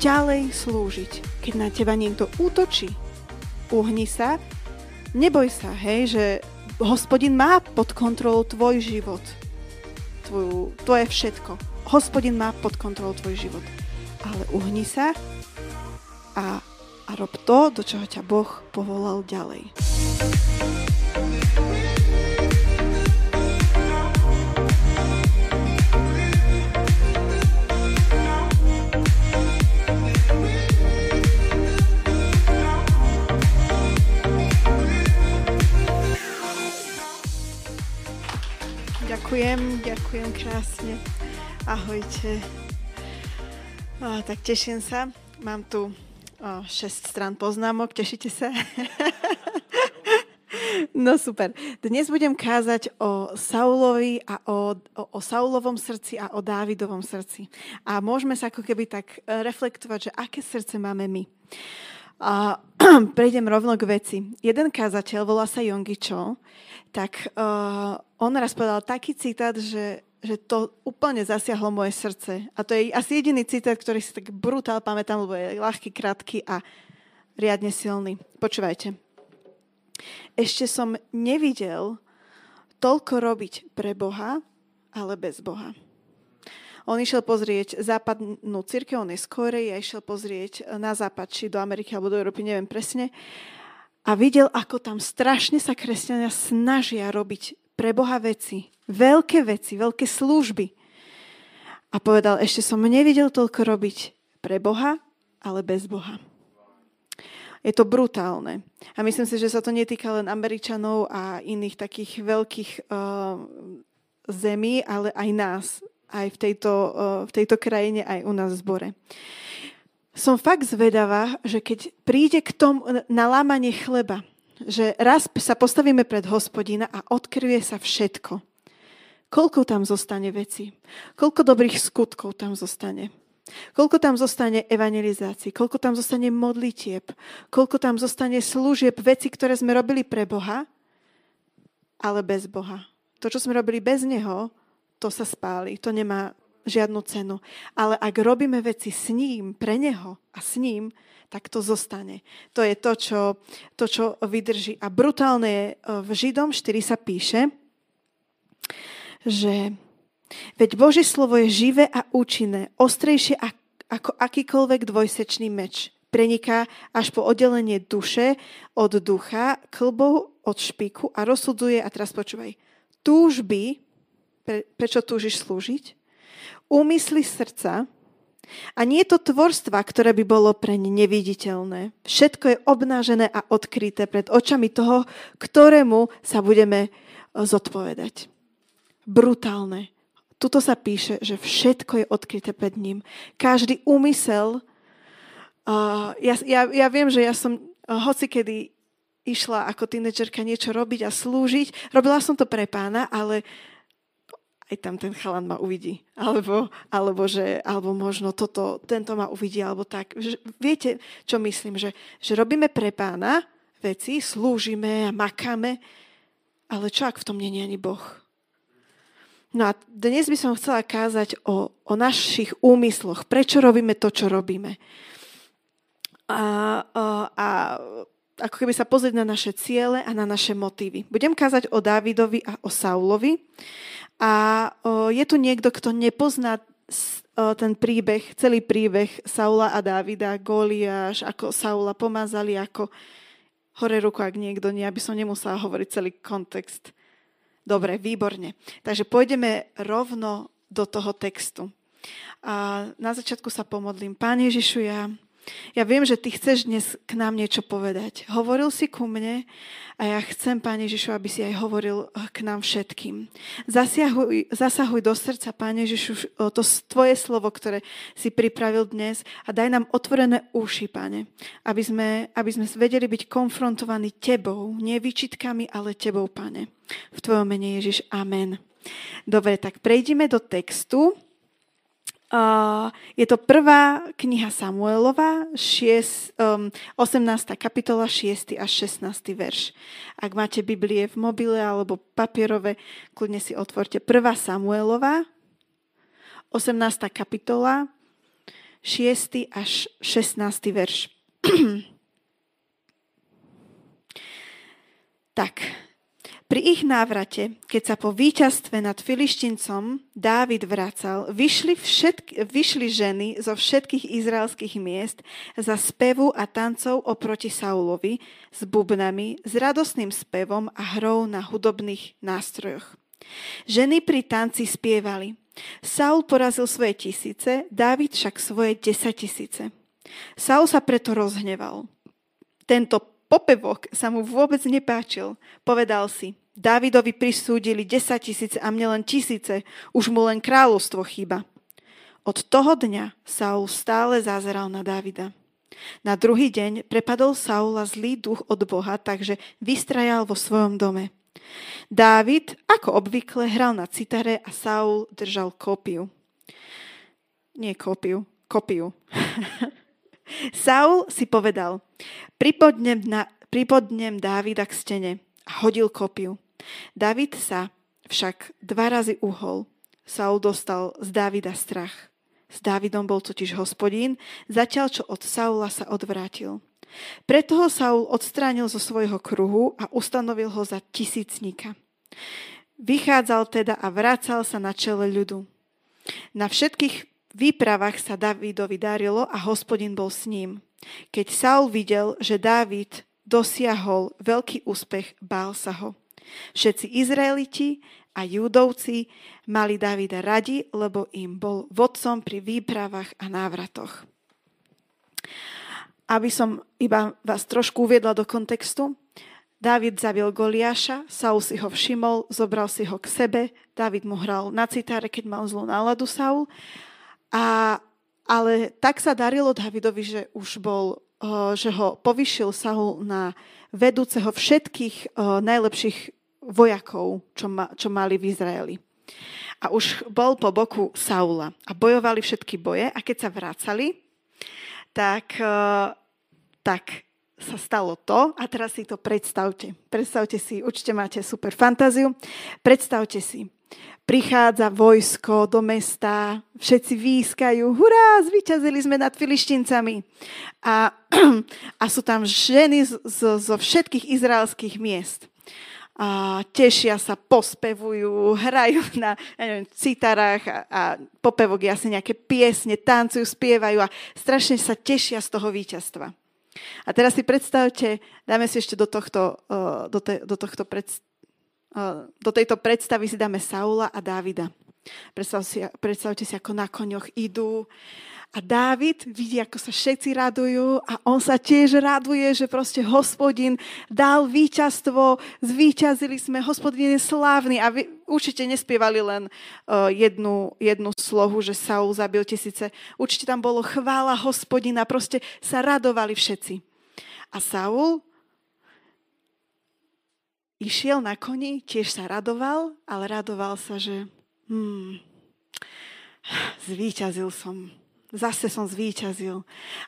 ďalej slúžiť, keď na teba niekto útočí. Uhni sa, neboj sa, hej, že hospodin má pod kontrolou tvoj život. Tvoju, je všetko. Hospodin má pod kontrolou tvoj život. Ale uhni sa a, a rob to, do čoho ťa Boh povolal ďalej. Ďakujem, ďakujem krásne. Ahojte. O, tak teším sa. Mám tu o, 6 stran poznámok. Tešíte sa? no super. Dnes budem kázať o Saulovi a o, o, o Saulovom srdci a o Dávidovom srdci. A môžeme sa ako keby tak reflektovať, že aké srdce máme my. A prejdem rovno k veci. Jeden kázateľ, volá sa Yongi Cho, tak uh, on raz povedal taký citát, že, že to úplne zasiahlo moje srdce. A to je asi jediný citát, ktorý si tak brutál pamätám, lebo je ľahký, krátky a riadne silný. Počúvajte. Ešte som nevidel toľko robiť pre Boha, ale bez Boha. On išiel pozrieť západnú církev, on je z Korei a išiel pozrieť na západ, či do Ameriky alebo do Európy, neviem presne a videl, ako tam strašne sa kresťania snažia robiť pre Boha veci, veľké veci, veľké služby. A povedal, ešte som nevidel toľko robiť pre Boha, ale bez Boha. Je to brutálne. A myslím si, že sa to netýka len Američanov a iných takých veľkých uh, zemí, ale aj nás, aj v tejto, uh, v tejto krajine, aj u nás v zbore som fakt zvedavá, že keď príde k tomu na lámanie chleba, že raz sa postavíme pred hospodina a odkryje sa všetko. Koľko tam zostane veci? Koľko dobrých skutkov tam zostane? Koľko tam zostane evangelizácií? Koľko tam zostane modlitieb? Koľko tam zostane služieb, veci, ktoré sme robili pre Boha, ale bez Boha? To, čo sme robili bez Neho, to sa spáli. To nemá žiadnu cenu. Ale ak robíme veci s ním, pre neho a s ním, tak to zostane. To je to, čo, to, čo vydrží. A brutálne je, e, v Židom 4 sa píše, že veď Božie slovo je živé a účinné, ostrejšie ako akýkoľvek dvojsečný meč. Preniká až po oddelenie duše od ducha, klbov od špiku a rozsudzuje, a teraz počúvaj, túžby, pre, prečo túžiš slúžiť? úmysly srdca a nie to tvorstva, ktoré by bolo pre ne neviditeľné. Všetko je obnážené a odkryté pred očami toho, ktorému sa budeme e, zodpovedať. Brutálne. Tuto sa píše, že všetko je odkryté pred ním. Každý úmysel, uh, ja, ja, ja viem, že ja som uh, hoci kedy išla ako tínedžerka niečo robiť a slúžiť. Robila som to pre pána, ale aj tam ten chalan ma uvidí. Alebo, alebo, že, alebo možno toto, tento ma uvidí, alebo tak. Viete, čo myslím? Že, že robíme pre pána veci, slúžime a makáme, ale čo ak v tom je ani Boh? No a dnes by som chcela kázať o, o našich úmysloch. Prečo robíme to, čo robíme? A, a ako keby sa pozrieť na naše ciele a na naše motívy. Budem kázať o Dávidovi a o Saulovi. A o, je tu niekto, kto nepozná ten príbeh, celý príbeh Saula a Dávida, Goliáš, ako Saula pomazali, ako hore ruku, ak niekto nie, aby som nemusela hovoriť celý kontext. Dobre, výborne. Takže pôjdeme rovno do toho textu. A na začiatku sa pomodlím. Pán Ježišu, ja ja viem, že ty chceš dnes k nám niečo povedať. Hovoril si ku mne a ja chcem, Pane Ježišu, aby si aj hovoril eh, k nám všetkým. Zasiahuj, zasahuj do srdca, Pane Ježišu, to tvoje slovo, ktoré si pripravil dnes a daj nám otvorené uši, Pane, aby sme, aby sme vedeli byť konfrontovaní Tebou, nie výčitkami, ale Tebou, Pane. V Tvojom mene Ježiš, amen. Dobre, tak prejdime do textu. Je to prvá kniha Samuelova, 6, um, 18. kapitola, 6. až 16. verš. Ak máte Biblie v mobile alebo papierové, kľudne si otvorte. Prvá Samuelova, 18. kapitola, 6. až 16. verš. tak, pri ich návrate, keď sa po víťazstve nad Filištincom Dávid vracal, vyšli, všetky, vyšli ženy zo všetkých izraelských miest za spevu a tancov oproti Saulovi s bubnami, s radosným spevom a hrou na hudobných nástrojoch. Ženy pri tanci spievali. Saul porazil svoje tisíce, Dávid však svoje desatisíce. Saul sa preto rozhneval. Tento popevok sa mu vôbec nepáčil. Povedal si, Dávidovi prisúdili 10 tisíce a mne len tisíce, už mu len kráľovstvo chýba. Od toho dňa Saul stále zazeral na Dávida. Na druhý deň prepadol Saula zlý duch od Boha, takže vystrajal vo svojom dome. Dávid, ako obvykle, hral na citare a Saul držal kopiu. Nie kopiu, kopiu. Saul si povedal, pripodnem, na, pripodnem Dávida k stene a hodil kopiu. David sa však dva razy uhol. Saul dostal z Davida strach. S Dávidom bol totiž hospodín, zatiaľ čo od Saula sa odvrátil. Preto ho Saul odstránil zo svojho kruhu a ustanovil ho za tisícnika. Vychádzal teda a vracal sa na čele ľudu. Na všetkých výpravách sa Davidovi darilo a hospodin bol s ním. Keď Saul videl, že Dávid dosiahol veľký úspech, bál sa ho. Všetci Izraeliti a Judovci mali Davida radi, lebo im bol vodcom pri výpravách a návratoch. Aby som iba vás trošku uviedla do kontextu, Dávid zabil Goliáša, Saul si ho všimol, zobral si ho k sebe, Dávid mu hral na citáre, keď mal zlú náladu Saul. A, ale tak sa darilo Davidovi, že už bol, že ho povyšil Saul na vedúceho všetkých najlepších vojakov, čo, ma, čo mali v Izraeli. A už bol po boku Saula a bojovali všetky boje a keď sa vracali, tak, uh, tak sa stalo to a teraz si to predstavte. Predstavte si, určite máte super fantáziu. Predstavte si, prichádza vojsko do mesta, všetci výskajú, hurá, zvyťazili sme nad filištincami. A, a sú tam ženy zo, zo všetkých izraelských miest a tešia sa, pospevujú, hrajú na ja neviem, citarách a, a popevok asi nejaké piesne, tancujú, spievajú a strašne sa tešia z toho víťazstva. A teraz si predstavte, dáme si ešte do, tohto, do, te, do, tohto pred, do tejto predstavy si dáme Saula a Dávida. Predstavte si, predstavte si, ako na koňoch idú, a Dávid vidí, ako sa všetci radujú a on sa tiež raduje, že proste hospodin dal víťazstvo, zvíťazili sme, hospodin je slávny. A vy určite nespievali len uh, jednu, jednu slohu, že Saul zabil tisíce. Určite tam bolo chvála hospodina, proste sa radovali všetci. A Saul išiel na koni, tiež sa radoval, ale radoval sa, že hmm, zvíťazil som Zase som zvíťazil.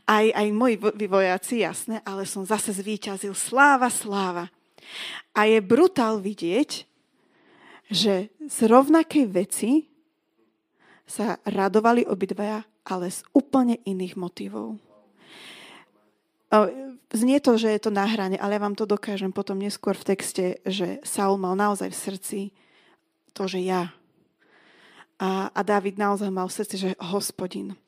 Aj, aj moji vyvojáci, jasné, ale som zase zvíťazil. Sláva, sláva. A je brutál vidieť, že z rovnakej veci sa radovali obidvaja, ale z úplne iných motivov. Znie to, že je to na hrane, ale ja vám to dokážem potom neskôr v texte, že Saul mal naozaj v srdci to, že ja. A, a David naozaj mal v srdci, že hospodin.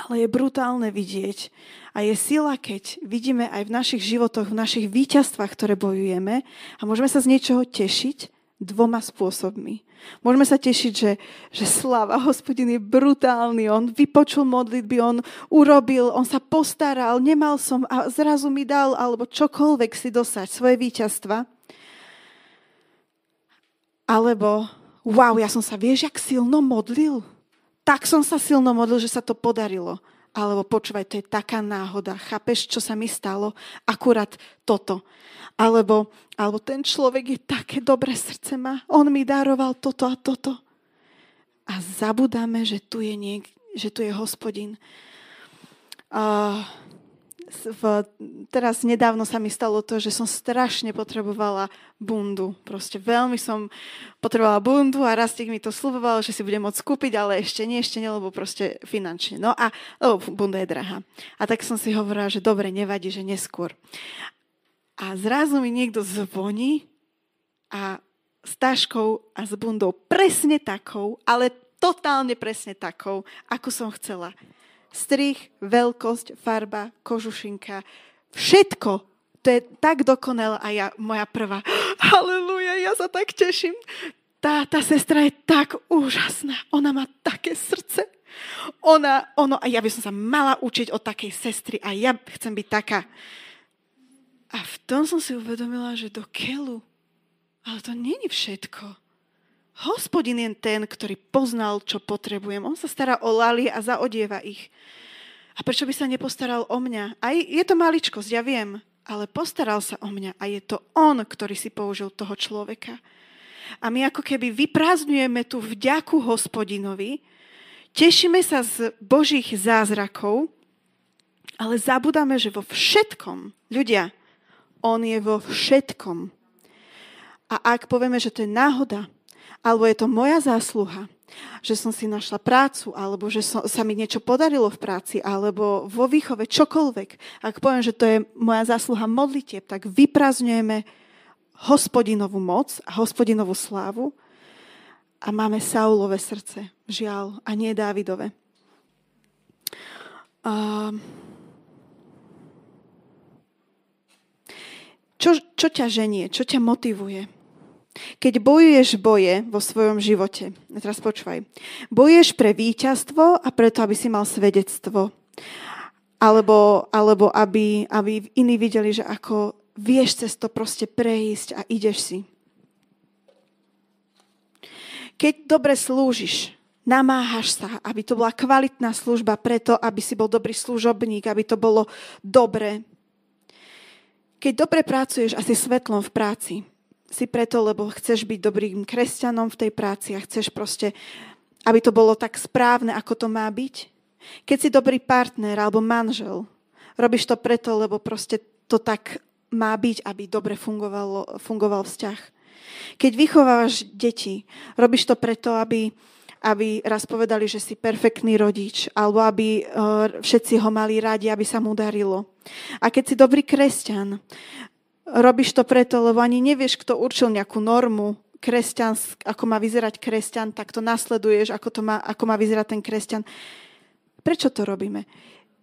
Ale je brutálne vidieť a je sila, keď vidíme aj v našich životoch, v našich víťazstvách, ktoré bojujeme a môžeme sa z niečoho tešiť dvoma spôsobmi. Môžeme sa tešiť, že, že sláva, hospodin je brutálny, on vypočul modlitby, on urobil, on sa postaral, nemal som a zrazu mi dal, alebo čokoľvek si dosať, svoje víťazstva. Alebo, wow, ja som sa, vieš, jak silno modlil? tak som sa silno modlil, že sa to podarilo. Alebo počúvaj, to je taká náhoda. Chápeš, čo sa mi stalo? Akurát toto. Alebo, alebo ten človek je také dobré srdce má. On mi daroval toto a toto. A zabudáme, že tu je, niek- že tu je hospodin. Uh, v, teraz nedávno sa mi stalo to, že som strašne potrebovala bundu. Proste veľmi som potrebovala bundu a Rastik mi to sluboval, že si budem môcť kúpiť, ale ešte nie, ešte nie, lebo proste finančne. No a lebo bunda je drahá. A tak som si hovorila, že dobre, nevadí, že neskôr. A zrazu mi niekto zvoní a s taškou a s bundou presne takou, ale totálne presne takou, ako som chcela strich, veľkosť, farba, kožušinka, všetko. To je tak dokonalé a ja, moja prvá, halleluja, ja sa tak teším. Tá, tá sestra je tak úžasná. Ona má také srdce. Ona, ono, a ja by som sa mala učiť od takej sestry a ja chcem byť taká. A v tom som si uvedomila, že do keľu. Ale to není všetko. Hospodin je ten, ktorý poznal, čo potrebujem. On sa stará o lali a zaodieva ich. A prečo by sa nepostaral o mňa? Aj je to maličkosť, ja viem, ale postaral sa o mňa a je to on, ktorý si použil toho človeka. A my ako keby vyprázdňujeme tú vďaku hospodinovi, tešíme sa z Božích zázrakov, ale zabudáme, že vo všetkom, ľudia, on je vo všetkom. A ak povieme, že to je náhoda, alebo je to moja zásluha, že som si našla prácu, alebo že som, sa mi niečo podarilo v práci, alebo vo výchove, čokoľvek. Ak poviem, že to je moja zásluha modlitieb, tak vyprazňujeme hospodinovú moc a hospodinovú slávu a máme Saulové srdce, žiaľ, a nie Dávidové. Um, čo, čo ťa ženie? Čo ťa motivuje? Keď bojuješ boje vo svojom živote, teraz počúvaj, bojuješ pre víťazstvo a preto, aby si mal svedectvo. Alebo, alebo aby, aby iní videli, že ako vieš cez to proste prejsť a ideš si. Keď dobre slúžiš, namáhaš sa, aby to bola kvalitná služba preto, aby si bol dobrý služobník, aby to bolo dobre. Keď dobre pracuješ a si svetlom v práci, si preto, lebo chceš byť dobrým kresťanom v tej práci a chceš proste, aby to bolo tak správne, ako to má byť. Keď si dobrý partner alebo manžel, robíš to preto, lebo proste to tak má byť, aby dobre fungovalo, fungoval vzťah. Keď vychovávaš deti, robíš to preto, aby, aby raz povedali, že si perfektný rodič, alebo aby uh, všetci ho mali radi, aby sa mu darilo. A keď si dobrý kresťan, Robíš to preto, lebo ani nevieš, kto určil nejakú normu, kresťan, ako má vyzerať kresťan, tak to nasleduješ, ako, to má, ako má vyzerať ten kresťan. Prečo to robíme?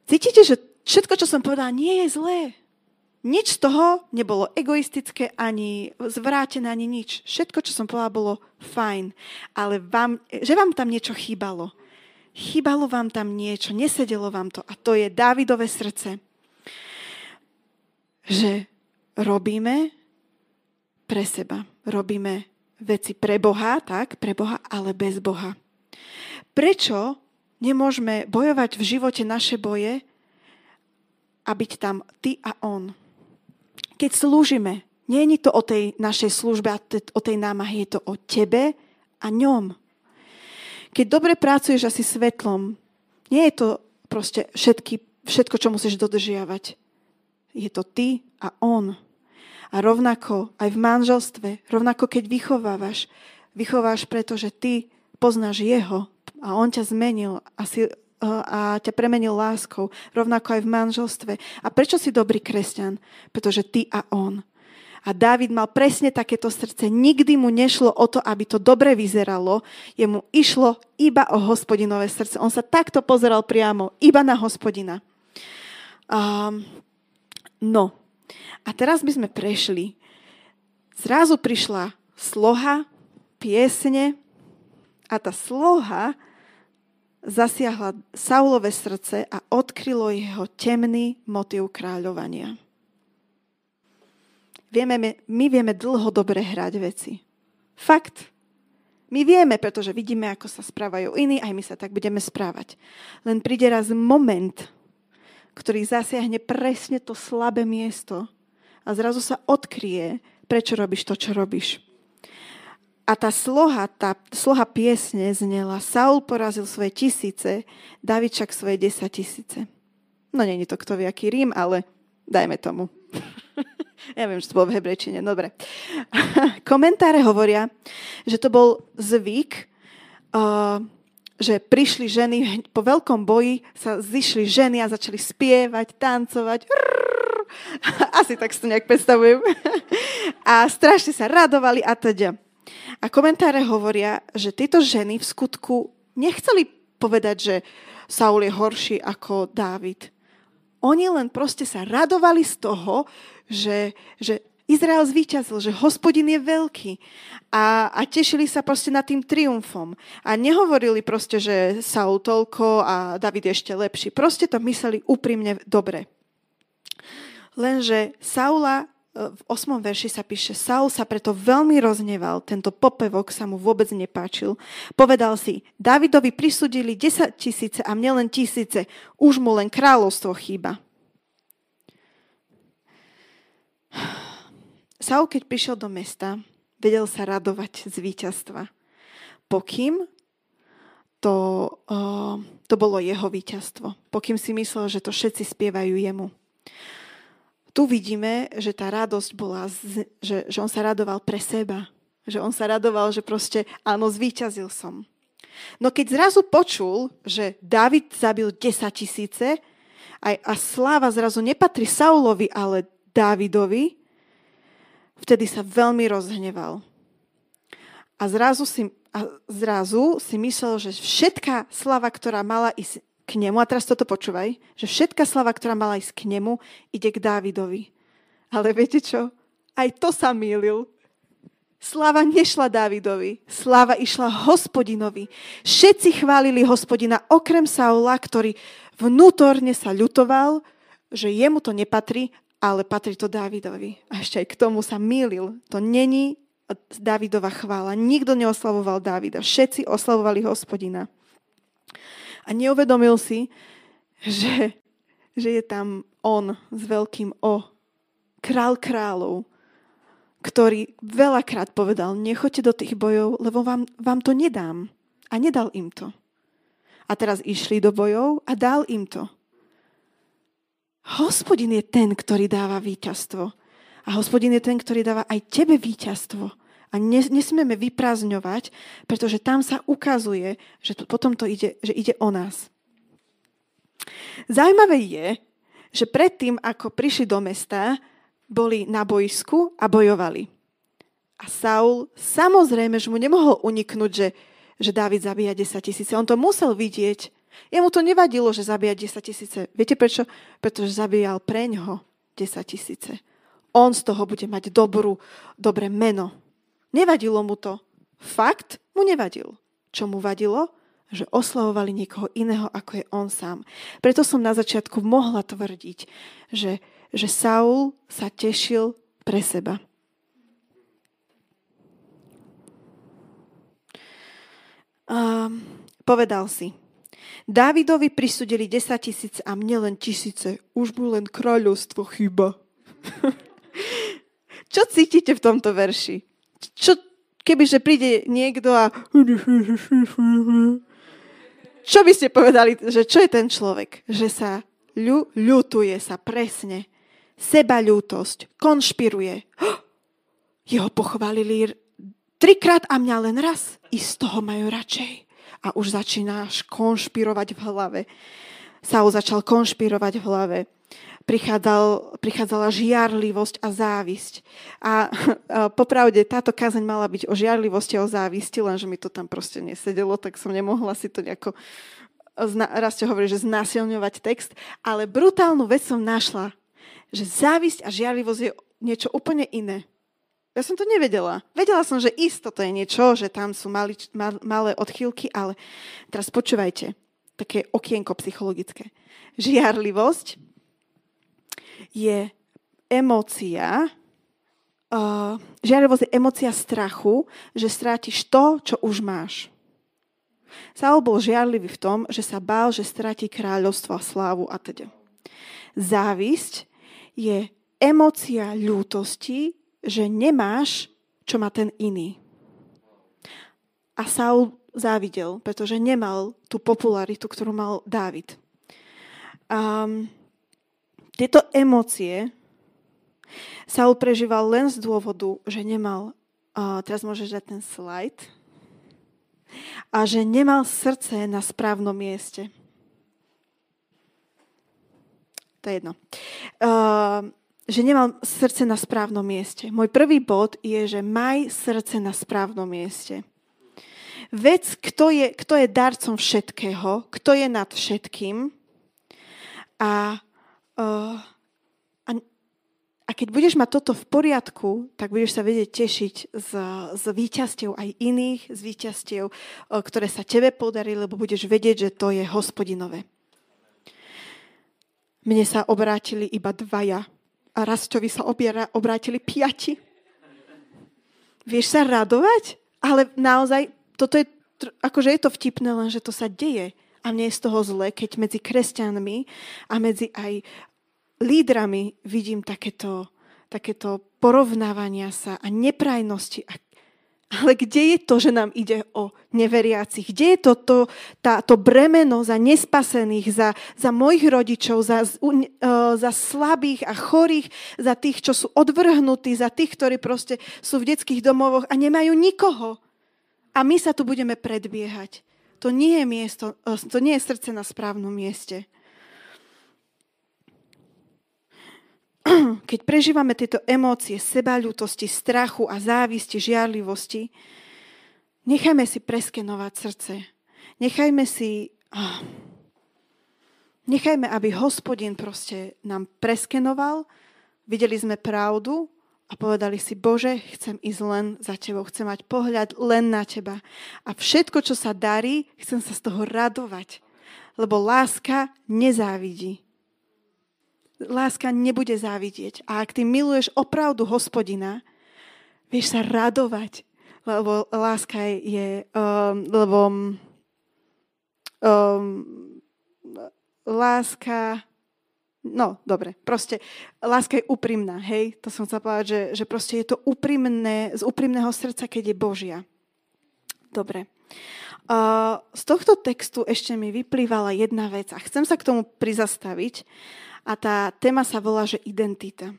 Cítite, že všetko, čo som povedala, nie je zlé. Nič z toho nebolo egoistické, ani zvrátené, ani nič. Všetko, čo som povedala, bolo fajn. Ale vám, že vám tam niečo chýbalo. Chýbalo vám tam niečo, nesedelo vám to. A to je Dávidové srdce. Že robíme pre seba. Robíme veci pre Boha, tak, pre Boha, ale bez Boha. Prečo nemôžeme bojovať v živote naše boje a byť tam ty a on? Keď slúžime, nie je to o tej našej službe a o tej námahe, je to o tebe a ňom. Keď dobre pracuješ asi svetlom, nie je to proste všetky, všetko, čo musíš dodržiavať. Je to ty a on. A rovnako aj v manželstve, rovnako keď vychovávaš, vychováš preto, že ty poznáš jeho a on ťa zmenil a, si, a ťa premenil láskou, rovnako aj v manželstve. A prečo si dobrý kresťan? Pretože ty a on. A Dávid mal presne takéto srdce. Nikdy mu nešlo o to, aby to dobre vyzeralo. Jemu išlo iba o hospodinové srdce. On sa takto pozeral priamo, iba na hospodina. Um, no, a teraz by sme prešli. Zrazu prišla sloha, piesne a tá sloha zasiahla Saulové srdce a odkrylo jeho temný motiv kráľovania. Vieme, my vieme dlho dobre hrať veci. Fakt. My vieme, pretože vidíme, ako sa správajú iní, aj my sa tak budeme správať. Len príde raz moment, ktorý zasiahne presne to slabé miesto, a zrazu sa odkrie, prečo robíš to, čo robíš. A tá sloha, tá sloha piesne znela, Saul porazil svoje tisíce, David však svoje desať tisíce. No není to kto vie aký Rím, ale dajme tomu. ja viem, že to bolo v hebrejčine. Dobre. Komentáre hovoria, že to bol zvyk, uh, že prišli ženy, po veľkom boji sa zišli ženy a začali spievať, tancovať. Asi tak si to nejak predstavujem. A strašne sa radovali a teda. A komentáre hovoria, že tieto ženy v skutku nechceli povedať, že Saul je horší ako Dávid. Oni len proste sa radovali z toho, že, že Izrael zvíťazil, že hospodin je veľký a, a tešili sa proste nad tým triumfom. A nehovorili proste, že Saul toľko a David ešte lepší. Proste to mysleli úprimne dobre. Lenže Saula v 8. verši sa píše, Saul sa preto veľmi rozneval, tento popevok sa mu vôbec nepáčil. Povedal si, Davidovi prisudili 10 tisíce a mne len tisíce, už mu len kráľovstvo chýba. Saul, keď prišiel do mesta, vedel sa radovať z víťazstva. Pokým to, uh, to bolo jeho víťazstvo. Pokým si myslel, že to všetci spievajú jemu tu vidíme, že tá radosť bola, že, že on sa radoval pre seba. Že on sa radoval, že proste áno, zvíťazil som. No keď zrazu počul, že David zabil 10 tisíce a, a sláva zrazu nepatrí Saulovi, ale Dávidovi, vtedy sa veľmi rozhneval. A zrazu si, a zrazu si myslel, že všetká slava, ktorá mala ísť k nemu, a teraz toto počúvaj, že všetká slava, ktorá mala ísť k nemu, ide k Dávidovi. Ale viete čo? Aj to sa mýlil. Sláva nešla Dávidovi, sláva išla hospodinovi. Všetci chválili hospodina, okrem Saula, ktorý vnútorne sa ľutoval, že jemu to nepatrí, ale patrí to Dávidovi. A ešte aj k tomu sa mýlil. To není Dávidova chvála. Nikto neoslavoval Dávida. Všetci oslavovali hospodina a neuvedomil si, že, že je tam on s veľkým O, král kráľov, ktorý veľakrát povedal, nechoďte do tých bojov, lebo vám, vám to nedám. A nedal im to. A teraz išli do bojov a dal im to. Hospodin je ten, ktorý dáva víťazstvo. A hospodin je ten, ktorý dáva aj tebe víťazstvo. A nesmieme vyprázdňovať, pretože tam sa ukazuje, že to, potom to ide, že ide o nás. Zaujímavé je, že predtým, ako prišli do mesta, boli na boisku a bojovali. A Saul samozrejme, že mu nemohol uniknúť, že, že Dávid zabíja 10 tisíce. On to musel vidieť. Jemu to nevadilo, že zabíja 10 tisíce. Viete prečo? Pretože zabíjal preňho 10 tisíce. On z toho bude mať dobrú, dobré meno Nevadilo mu to. Fakt mu nevadil. Čo mu vadilo? Že oslavovali niekoho iného, ako je on sám. Preto som na začiatku mohla tvrdiť, že, že Saul sa tešil pre seba. Um, povedal si, Dávidovi prisudili 10 tisíc a mne len tisíce. Už mu len kráľovstvo chyba. Čo cítite v tomto verši? čo, kebyže príde niekto a... Čo by ste povedali, že čo je ten človek? Že sa ľu, ľutuje sa presne. Seba ľútosť, konšpiruje. Jeho pochválili trikrát a mňa len raz. I z toho majú radšej. A už začínaš konšpirovať v hlave. Saul začal konšpirovať v hlave prichádzal, prichádzala žiarlivosť a závisť. A, a popravde táto kázeň mala byť o žiarlivosti a o závisti, lenže mi to tam proste nesedelo, tak som nemohla si to nejako raz ste hovorí, že znásilňovať text, ale brutálnu vec som našla, že závisť a žiarlivosť je niečo úplne iné. Ja som to nevedela. Vedela som, že isto to je niečo, že tam sú mali, mal, malé odchýlky, ale teraz počúvajte, také okienko psychologické. Žiarlivosť je emócia, uh, žiarivosť je emócia strachu, že strátiš to, čo už máš. Saul bol žiarlivý v tom, že sa bál, že stratí kráľovstvo a slávu a teda. Závisť je emócia ľútosti, že nemáš, čo má ten iný. A Saul závidel, pretože nemal tú popularitu, ktorú mal Dávid. Um, Tieto emócie Saul prežíval len z dôvodu, že nemal, uh, teraz môžeš dať ten slide, a že nemal srdce na správnom mieste. To je jedno. Uh, že nemal srdce na správnom mieste. Môj prvý bod je, že maj srdce na správnom mieste. Vec, kto je, kto je darcom všetkého, kto je nad všetkým a uh, a keď budeš mať toto v poriadku, tak budeš sa vedieť tešiť z, z výťastiev aj iných, z výťastiev, ktoré sa tebe podarí, lebo budeš vedieť, že to je hospodinové. Mne sa obrátili iba dvaja a Rastovi sa obiera, obrátili piati. Vieš sa radovať? Ale naozaj, toto je, akože je to vtipné, len že to sa deje. A mne je z toho zle, keď medzi kresťanmi a medzi aj lídrami vidím takéto, takéto porovnávania sa a neprajnosti. Ale kde je to, že nám ide o neveriacich? Kde je to, to, tá, to bremeno za nespasených, za, za mojich rodičov, za, uh, za slabých a chorých, za tých, čo sú odvrhnutí, za tých, ktorí proste sú v detských domovoch a nemajú nikoho? A my sa tu budeme predbiehať. To nie je miesto, to nie je srdce na správnom mieste. keď prežívame tieto emócie sebaľútosti, strachu a závisti, žiarlivosti, nechajme si preskenovať srdce. Nechajme si... Nechajme, aby hospodin proste nám preskenoval, videli sme pravdu a povedali si, Bože, chcem ísť len za Tebou, chcem mať pohľad len na Teba. A všetko, čo sa darí, chcem sa z toho radovať. Lebo láska nezávidí láska nebude závidieť. A ak ty miluješ opravdu hospodina, vieš sa radovať, lebo láska je, um, lebo um, láska, no dobre, proste láska je úprimná, hej, to som chcela povedať, že, že proste je to úprimné, z úprimného srdca, keď je Božia. Dobre. Uh, z tohto textu ešte mi vyplývala jedna vec a chcem sa k tomu prizastaviť a tá téma sa volá, že identita.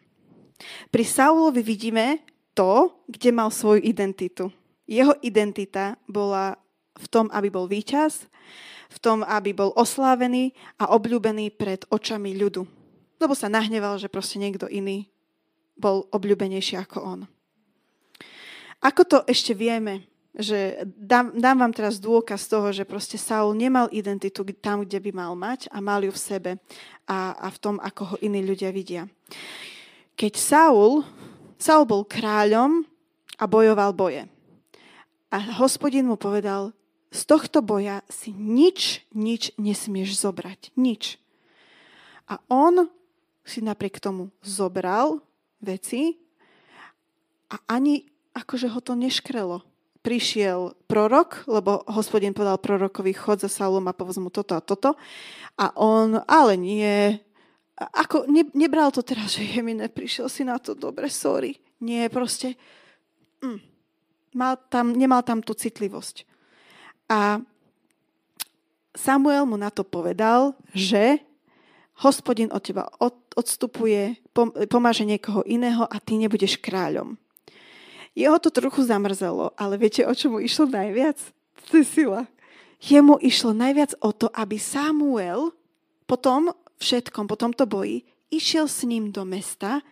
Pri Saulovi vidíme to, kde mal svoju identitu. Jeho identita bola v tom, aby bol víťaz, v tom, aby bol oslávený a obľúbený pred očami ľudu. Lebo sa nahneval, že proste niekto iný bol obľúbenejší ako on. Ako to ešte vieme? Že dám, dám vám teraz dôkaz toho, že proste Saul nemal identitu tam, kde by mal mať a mal ju v sebe a, a v tom, ako ho iní ľudia vidia. Keď Saul, Saul bol kráľom a bojoval boje. A hospodin mu povedal, z tohto boja si nič, nič nesmieš zobrať. Nič. A on si napriek tomu zobral veci a ani akože ho to neškrelo prišiel prorok, lebo hospodin povedal prorokovi, chod za Saulom a povedz mu toto a toto. A on, ale nie, ako ne, nebral to teraz, že je mi neprišiel si na to, dobre, sorry. Nie, proste, mm, mal tam, nemal tam tú citlivosť. A Samuel mu na to povedal, že hospodin od teba od, odstupuje, pomáže niekoho iného a ty nebudeš kráľom. Jeho to trochu zamrzelo, ale viete, o čo mu išlo najviac? To. Jemu išlo najviac o to, aby Samuel po tom všetkom, po tomto boji, išiel s ním do mesta,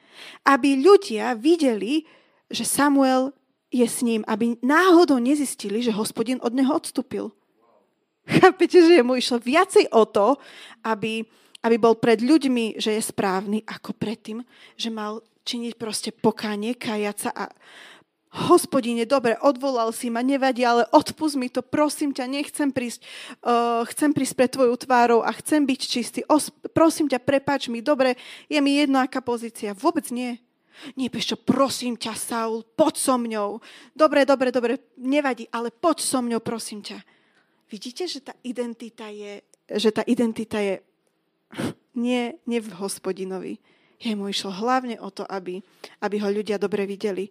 aby ľudia videli, že Samuel je s ním, aby náhodou nezistili, že hospodin od neho odstúpil. Chápete, že mu išlo viacej o to, aby, aby bol pred ľuďmi, že je správny, ako predtým, že mal činiť proste pokánie, kajať sa a, hospodine, dobre, odvolal si ma, nevadí, ale odpust mi to, prosím ťa, nechcem prísť, uh, chcem prísť pre tvoju tvárou a chcem byť čistý. Os, prosím ťa, prepač mi, dobre, je mi jedno, aká pozícia. Vôbec nie. Nie, čo, prosím ťa, Saul, poď so mňou. Dobre, dobre, dobre, nevadí, ale poď so mňou, prosím ťa. Vidíte, že tá identita je, že tá identita je nie, nie v hospodinovi. Jemu išlo hlavne o to, aby, aby ho ľudia dobre videli.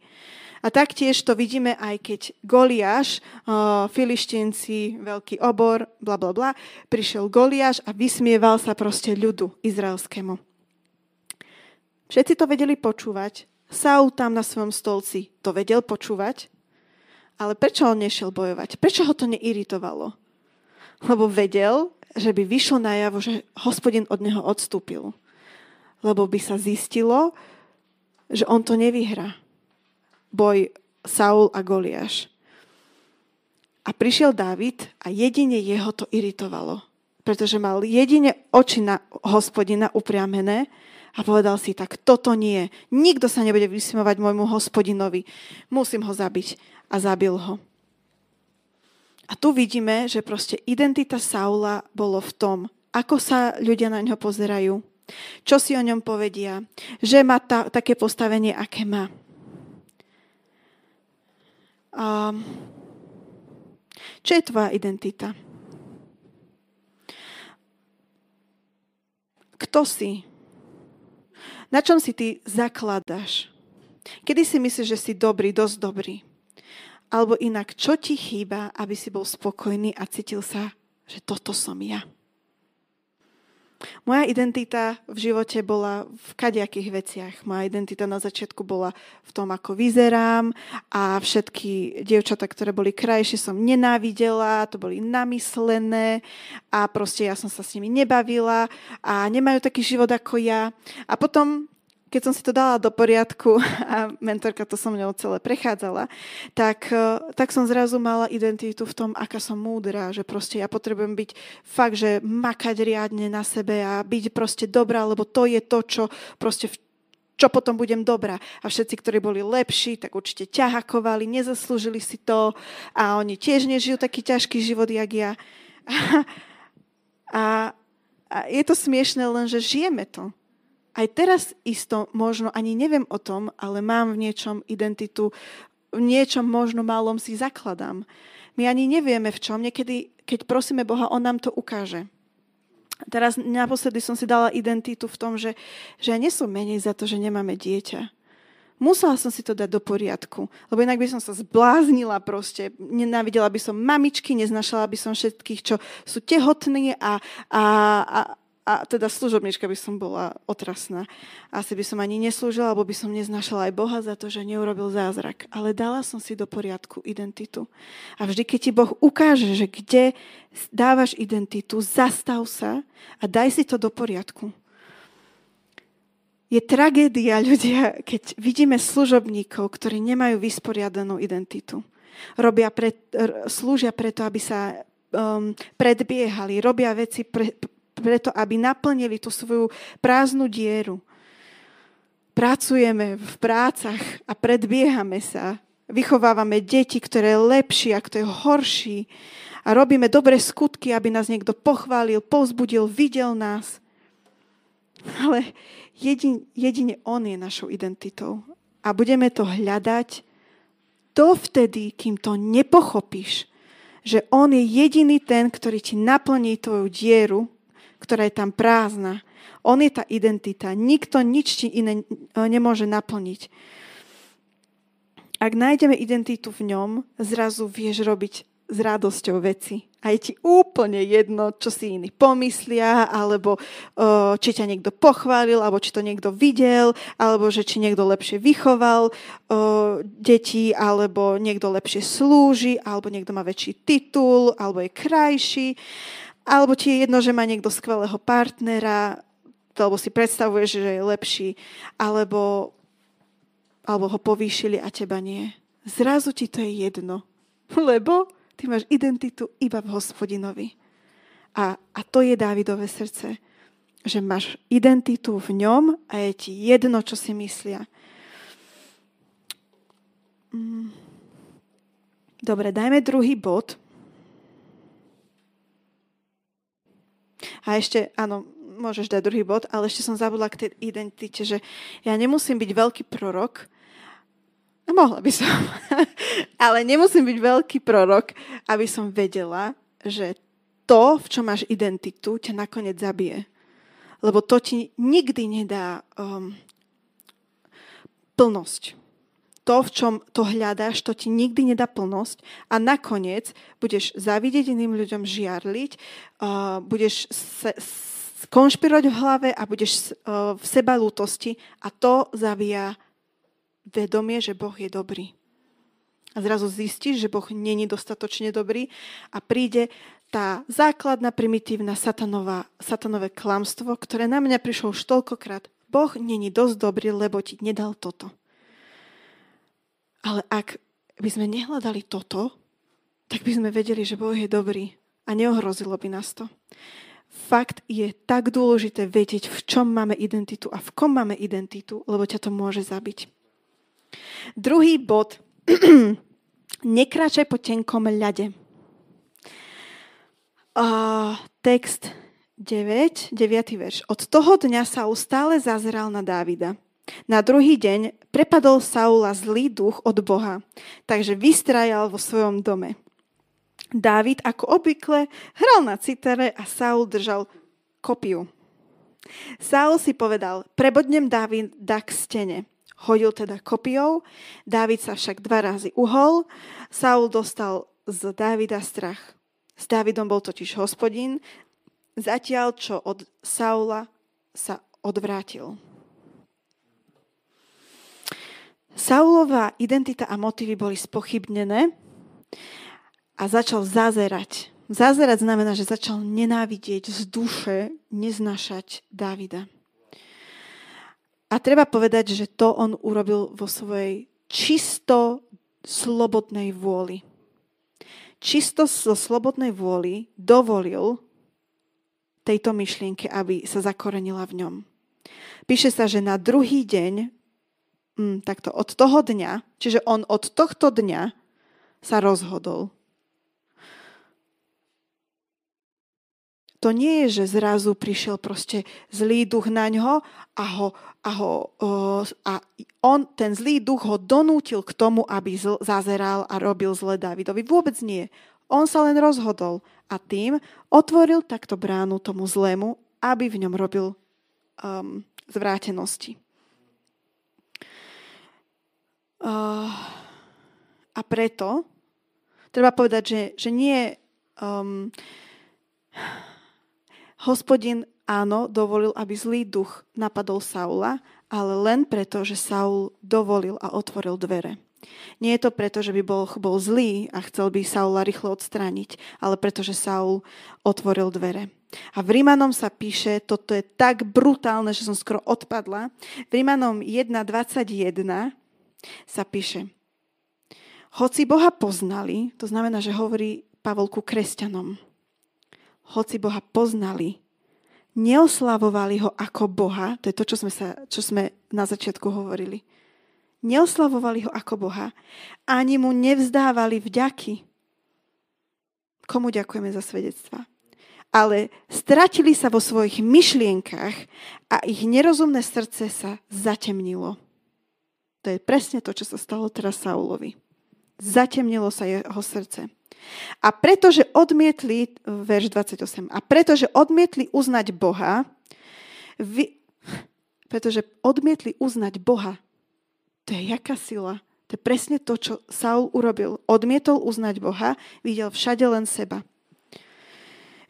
A taktiež to vidíme aj keď Goliáš, filištinci, veľký obor, bla bla bla, prišiel Goliáš a vysmieval sa proste ľudu izraelskému. Všetci to vedeli počúvať. Saul tam na svojom stolci to vedel počúvať. Ale prečo on nešiel bojovať? Prečo ho to neiritovalo? Lebo vedel, že by vyšlo najavo, že hospodin od neho odstúpil. Lebo by sa zistilo, že on to nevyhrá. Boj Saul a Goliáš. A prišiel David a jedine jeho to iritovalo. Pretože mal jedine oči na hospodina upriamené a povedal si, tak toto nie. Nikto sa nebude vysmievať môjmu hospodinovi. Musím ho zabiť. A zabil ho. A tu vidíme, že proste identita Saula bolo v tom, ako sa ľudia na ňo pozerajú, čo si o ňom povedia, že má ta, také postavenie, aké má. A čo je tvoja identita? Kto si? Na čom si ty zakladaš? Kedy si myslíš, že si dobrý, dosť dobrý? Alebo inak, čo ti chýba, aby si bol spokojný a cítil sa, že toto som ja? Moja identita v živote bola v kadejakých veciach. Moja identita na začiatku bola v tom, ako vyzerám a všetky dievčatá, ktoré boli krajšie, som nenávidela, to boli namyslené a proste ja som sa s nimi nebavila a nemajú taký život ako ja. A potom keď som si to dala do poriadku a mentorka to so mnou celé prechádzala, tak, e, tak som zrazu mala identitu v tom, aká som múdra, že proste ja potrebujem byť fakt, že makať riadne na sebe a byť proste dobrá, lebo to je to, čo proste v čo potom budem dobrá. A všetci, ktorí boli lepší, tak určite ťahakovali, nezaslúžili si to a oni tiež nežijú taký ťažký život, jak ja. A, a je to smiešne len, že žijeme to aj teraz isto možno ani neviem o tom, ale mám v niečom identitu, v niečom možno malom si zakladám. My ani nevieme v čom. Niekedy, keď prosíme Boha, On nám to ukáže. Teraz naposledy som si dala identitu v tom, že, že ja nesom menej za to, že nemáme dieťa. Musela som si to dať do poriadku, lebo inak by som sa zbláznila proste. Nenávidela by som mamičky, neznašala by som všetkých, čo sú tehotní a, a, a, a teda služobnička by som bola otrasná. Asi by som ani neslúžila, alebo by som neznášala aj Boha za to, že neurobil zázrak. Ale dala som si do poriadku identitu. A vždy, keď ti Boh ukáže, že kde dávaš identitu, zastav sa a daj si to do poriadku. Je tragédia ľudia, keď vidíme služobníkov, ktorí nemajú vysporiadanú identitu. Robia pre, slúžia preto, aby sa um, predbiehali, robia veci pre, preto, aby naplnili tú svoju prázdnu dieru. Pracujeme v prácach a predbiehame sa. Vychovávame deti, ktoré je lepší a kto je horší. A robíme dobré skutky, aby nás niekto pochválil, povzbudil, videl nás. Ale jedin, jedine On je našou identitou. A budeme to hľadať dovtedy, kým to nepochopíš, že On je jediný ten, ktorý ti naplní tvoju dieru ktorá je tam prázdna. On je tá identita. Nikto nič ti iné e, nemôže naplniť. Ak nájdeme identitu v ňom, zrazu vieš robiť s radosťou veci. A je ti úplne jedno, čo si iní pomyslia, alebo uh, či ťa niekto pochválil, alebo či to niekto videl, alebo že či niekto lepšie vychoval uh, deti, alebo niekto lepšie slúži, alebo niekto má väčší titul, alebo je krajší. Alebo ti je jedno, že má niekto skvelého partnera, alebo si predstavuješ, že je lepší, alebo, alebo ho povýšili a teba nie. Zrazu ti to je jedno, lebo ty máš identitu iba v hospodinovi. A, a to je Dávidové srdce, že máš identitu v ňom a je ti jedno, čo si myslia. Mm. Dobre, dajme druhý bod. A ešte, áno, môžeš dať druhý bod, ale ešte som zabudla k tej identite, že ja nemusím byť veľký prorok, a mohla by som, ale nemusím byť veľký prorok, aby som vedela, že to, v čom máš identitu, ťa nakoniec zabije. Lebo to ti nikdy nedá um, plnosť to, v čom to hľadáš, to ti nikdy nedá plnosť a nakoniec budeš závidieť iným ľuďom žiarliť, uh, budeš se, konšpirovať v hlave a budeš uh, v seba lútosti a to zabíja vedomie, že Boh je dobrý. A zrazu zistíš, že Boh není dostatočne dobrý a príde tá základná, primitívna satanová, satanové klamstvo, ktoré na mňa prišlo už toľkokrát. Boh není dosť dobrý, lebo ti nedal toto. Ale ak by sme nehľadali toto, tak by sme vedeli, že Boh je dobrý a neohrozilo by nás to. Fakt je tak dôležité vedieť, v čom máme identitu a v kom máme identitu, lebo ťa to môže zabiť. Druhý bod. Nekráčaj po tenkom ľade. Uh, text 9, 9. verš. Od toho dňa sa stále zazeral na Dávida. Na druhý deň prepadol Saula zlý duch od Boha, takže vystrajal vo svojom dome. Dávid ako obvykle hral na citere a Saul držal kopiu. Saul si povedal, prebodnem Dávida k stene. Hodil teda kopiou, Dávid sa však dva razy uhol, Saul dostal z Dávida strach. S Dávidom bol totiž hospodin, zatiaľ čo od Saula sa odvrátil. Saulová identita a motívy boli spochybnené a začal zazerať. Zazerať znamená, že začal nenávidieť z duše, neznašať Dávida. A treba povedať, že to on urobil vo svojej čisto slobodnej vôli. Čisto zo slobodnej vôli dovolil tejto myšlienke, aby sa zakorenila v ňom. Píše sa, že na druhý deň, mm, takto od toho dňa, čiže on od tohto dňa sa rozhodol to nie je, že zrazu prišiel proste zlý duch na ňo a, ho, a, ho, a on, ten zlý duch ho donútil k tomu, aby zl, zazeral a robil zle Davidovi. Vôbec nie. On sa len rozhodol a tým otvoril takto bránu tomu zlému, aby v ňom robil um, zvrátenosti. Uh, a preto treba povedať, že, že nie um, Hospodin áno, dovolil, aby zlý duch napadol Saula, ale len preto, že Saul dovolil a otvoril dvere. Nie je to preto, že by bol, bol zlý a chcel by Saula rýchlo odstrániť, ale preto, že Saul otvoril dvere. A v Rímanom sa píše, toto je tak brutálne, že som skoro odpadla. V Rímanom 1.21 sa píše, hoci Boha poznali, to znamená, že hovorí Pavol ku kresťanom, hoci Boha poznali, neoslavovali ho ako Boha, to je to, čo sme, sa, čo sme na začiatku hovorili. Neoslavovali ho ako Boha, ani mu nevzdávali vďaky. Komu ďakujeme za svedectva? Ale stratili sa vo svojich myšlienkach a ich nerozumné srdce sa zatemnilo. To je presne to, čo sa stalo teraz Saulovi. Zatemnilo sa jeho srdce. A pretože odmietli, verš 28, a pretože odmietli uznať Boha, vy, pretože odmietli uznať Boha, to je jaká sila. To je presne to, čo Saul urobil. Odmietol uznať Boha, videl všade len seba.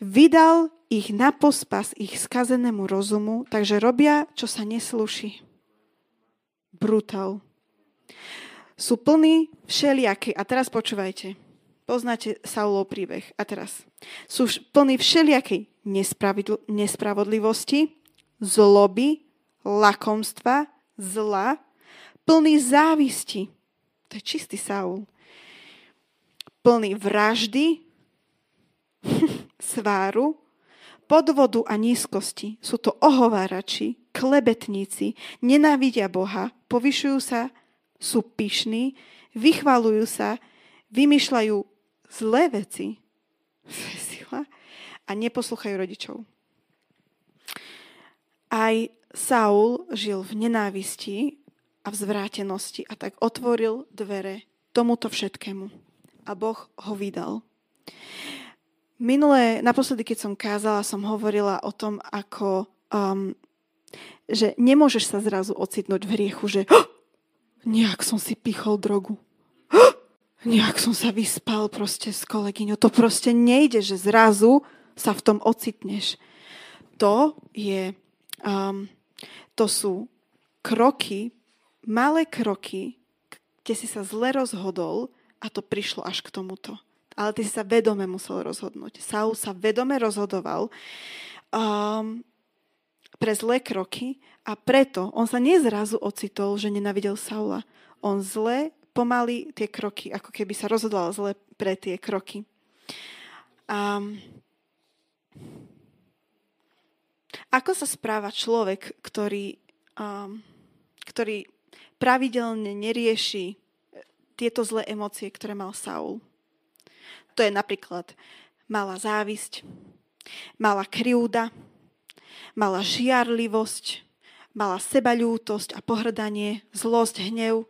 Vydal ich na pospas ich skazenému rozumu, takže robia, čo sa neslúši. Brutál. Sú plní všelijaké. A teraz počúvajte. Poznáte Saulov príbeh. A teraz. Sú plní všelijakej nespravodlivosti, zloby, lakomstva, zla, plný závisti. To je čistý Saul. Plný vraždy, sváru, podvodu a nízkosti. Sú to ohovárači, klebetníci, nenávidia Boha, povyšujú sa, sú pyšní, vychvalujú sa, vymýšľajú zlé veci, a neposlúchajú rodičov. Aj Saul žil v nenávisti a v zvrátenosti a tak otvoril dvere tomuto všetkému. A Boh ho vydal. Minulé, naposledy, keď som kázala, som hovorila o tom, ako, um, že nemôžeš sa zrazu ocitnúť v hriechu, že oh, nejak som si pichol drogu. Oh, nejak som sa vyspal proste s kolegyňou. To proste nejde, že zrazu sa v tom ocitneš. to, je, um, to sú kroky, malé kroky, kde si sa zle rozhodol a to prišlo až k tomuto. Ale ty si sa vedome musel rozhodnúť. Saul sa vedome rozhodoval um, pre zlé kroky a preto on sa nezrazu ocitol, že nenavidel Saula. On zle pomaly tie kroky, ako keby sa rozhodoval zle pre tie kroky. Um, ako sa správa človek, ktorý, um, ktorý pravidelne nerieši tieto zlé emócie, ktoré mal Saul? To je napríklad malá závisť, malá krivda, malá žiarlivosť, malá sebaľútosť a pohrdanie, zlosť, hnev.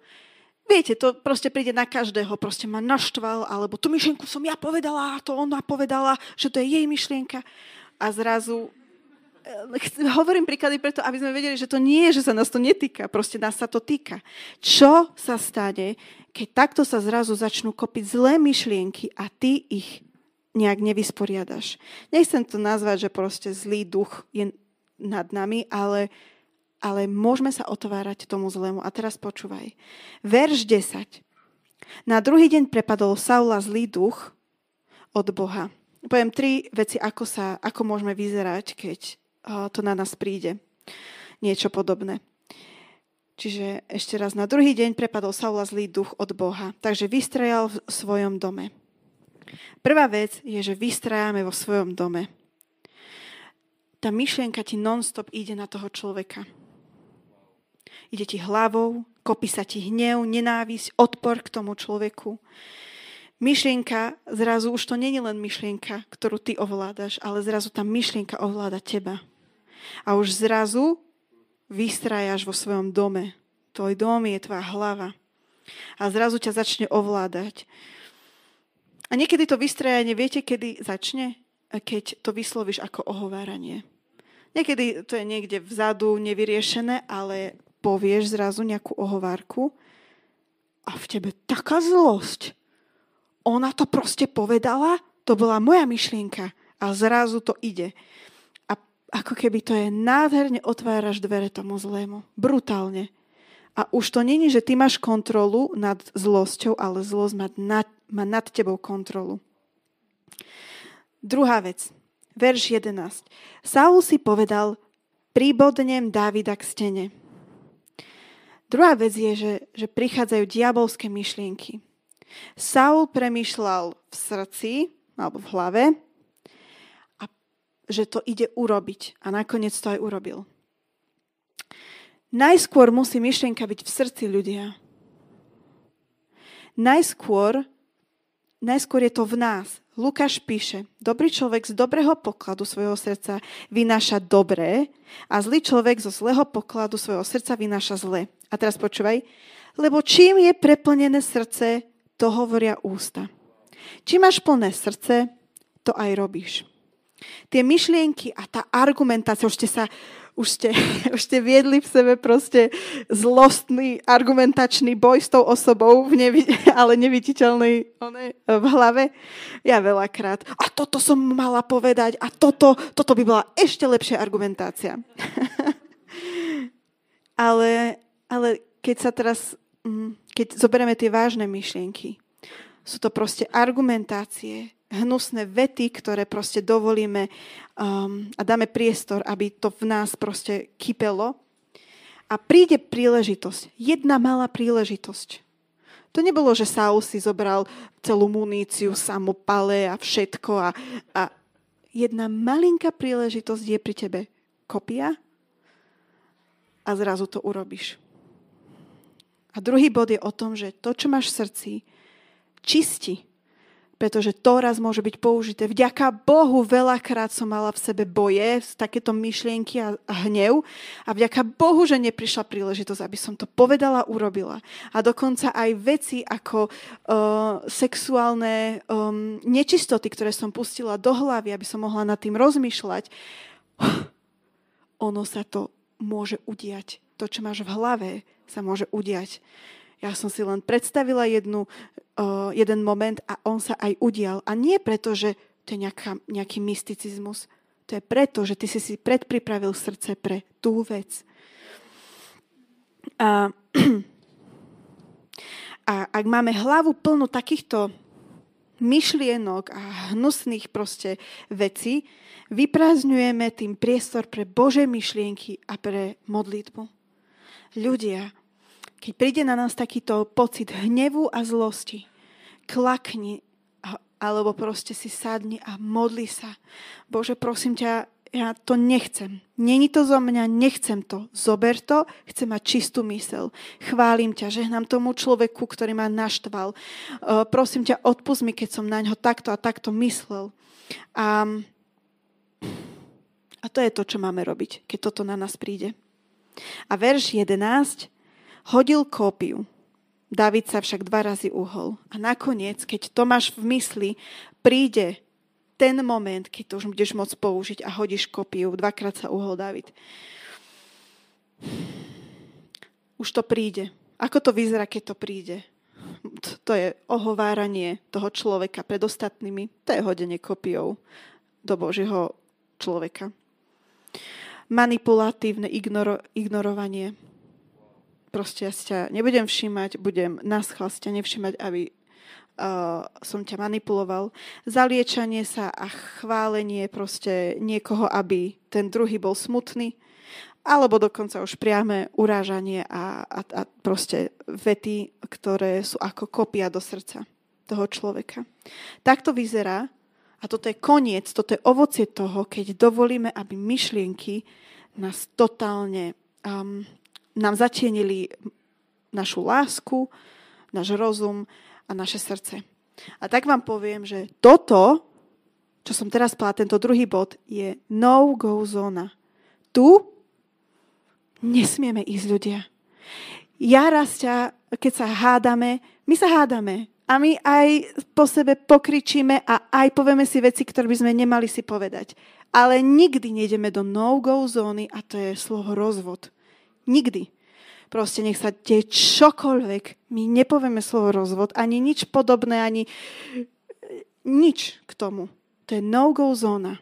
Viete, to proste príde na každého, proste ma naštval, alebo tú myšlienku som ja povedala, a to ona povedala, že to je jej myšlienka. A zrazu eh, hovorím príklady preto, aby sme vedeli, že to nie je, že sa nás to netýka, proste nás sa to týka. Čo sa stane, keď takto sa zrazu začnú kopiť zlé myšlienky a ty ich nejak nevysporiadaš. Nechcem to nazvať, že proste zlý duch je nad nami, ale, ale môžeme sa otvárať tomu zlému. A teraz počúvaj. Verš 10. Na druhý deň prepadol Saula zlý duch od Boha. Poviem tri veci, ako, sa, ako môžeme vyzerať, keď to na nás príde. Niečo podobné. Čiže ešte raz, na druhý deň prepadol Saula zlý duch od Boha, takže vystrajal v svojom dome. Prvá vec je, že vystrajame vo svojom dome. Tá myšlienka ti non-stop ide na toho človeka. Ide ti hlavou, kopí sa ti hnev, nenávisť, odpor k tomu človeku. Myšlienka, zrazu už to není len myšlienka, ktorú ty ovládaš, ale zrazu tá myšlienka ovláda teba. A už zrazu vystrajaš vo svojom dome. Tvoj dom je tvoja hlava. A zrazu ťa začne ovládať. A niekedy to vystrajanie, viete, kedy začne? Keď to vyslovíš ako ohováranie. Niekedy to je niekde vzadu nevyriešené, ale povieš zrazu nejakú ohovárku a v tebe taká zlosť. Ona to proste povedala, to bola moja myšlienka a zrazu to ide ako keby to je nádherne otváraš dvere tomu zlému. Brutálne. A už to není, že ty máš kontrolu nad zlosťou, ale zlosť má nad, má nad tebou kontrolu. Druhá vec. Verš 11. Saul si povedal, príbodnem Dávida k stene. Druhá vec je, že, že prichádzajú diabolské myšlienky. Saul premýšľal v srdci alebo v hlave, že to ide urobiť. A nakoniec to aj urobil. Najskôr musí myšlienka byť v srdci ľudia. Najskôr, najskôr je to v nás. Lukáš píše, dobrý človek z dobrého pokladu svojho srdca vynáša dobré a zlý človek zo zlého pokladu svojho srdca vynáša zlé. A teraz počúvaj, lebo čím je preplnené srdce, to hovoria ústa. Čím máš plné srdce, to aj robíš. Tie myšlienky a tá argumentácia, už ste sa už ste, už ste viedli v sebe proste zlostný argumentačný boj s tou osobou, v nevi, ale neviditeľnej v hlave. Ja veľakrát. A toto som mala povedať a toto, toto by bola ešte lepšia argumentácia. ale, ale keď sa teraz, mm, keď zoberieme tie vážne myšlienky, sú to proste argumentácie, hnusné vety, ktoré proste dovolíme um, a dáme priestor, aby to v nás proste kypelo. A príde príležitosť, jedna malá príležitosť. To nebolo, že Saul si zobral celú muníciu, samopale a všetko a, a jedna malinká príležitosť je pri tebe kopia a zrazu to urobíš. A druhý bod je o tom, že to, čo máš v srdci, čisti pretože to raz môže byť použité. Vďaka Bohu veľakrát som mala v sebe boje, takéto myšlienky a, hnev a vďaka Bohu, že neprišla príležitosť, aby som to povedala, urobila. A dokonca aj veci ako uh, sexuálne um, nečistoty, ktoré som pustila do hlavy, aby som mohla nad tým rozmýšľať, ono sa to môže udiať. To, čo máš v hlave, sa môže udiať. Ja som si len predstavila jednu, uh, jeden moment a on sa aj udial. A nie preto, že to je nejaká, nejaký mysticizmus. To je preto, že ty si si predpripravil srdce pre tú vec. A, a ak máme hlavu plnú takýchto myšlienok a hnusných proste vecí, vyprázdňujeme tým priestor pre Bože myšlienky a pre modlitbu. Ľudia, keď príde na nás takýto pocit hnevu a zlosti, klakni alebo proste si sadni a modli sa. Bože, prosím ťa, ja to nechcem. Není to zo mňa, nechcem to. Zober to, chcem mať čistú mysel. Chválim ťa, žehnám tomu človeku, ktorý ma naštval. Uh, prosím ťa, odpust mi, keď som na ňo takto a takto myslel. A, a to je to, čo máme robiť, keď toto na nás príde. A verš 11 hodil kópiu. David sa však dva razy uhol. A nakoniec, keď to máš v mysli, príde ten moment, keď to už budeš môcť použiť a hodíš kopiu. Dvakrát sa uhol David. Už to príde. Ako to vyzerá, keď to príde? To je ohováranie toho človeka pred ostatnými. To je hodenie kopiou do Božieho človeka. Manipulatívne ignoro- ignorovanie proste ja si ťa nebudem všímať, budem na schvál si ťa nevšímať, aby uh, som ťa manipuloval. Zaliečanie sa a chválenie proste niekoho, aby ten druhý bol smutný, alebo dokonca už priame urážanie a, a, a proste vety, ktoré sú ako kopia do srdca toho človeka. Tak to vyzerá a toto je koniec, toto je ovocie toho, keď dovolíme, aby myšlienky nás totálne um, nám zatienili našu lásku, náš rozum a naše srdce. A tak vám poviem, že toto, čo som teraz povedala, tento druhý bod, je no-go zóna. Tu nesmieme ísť ľudia. Ja raz ťa, keď sa hádame, my sa hádame a my aj po sebe pokričíme a aj povieme si veci, ktoré by sme nemali si povedať. Ale nikdy nejdeme do no-go zóny a to je slovo rozvod. Nikdy. Proste nech sa deje čokoľvek. My nepovieme slovo rozvod, ani nič podobné, ani nič k tomu. To je no-go zóna.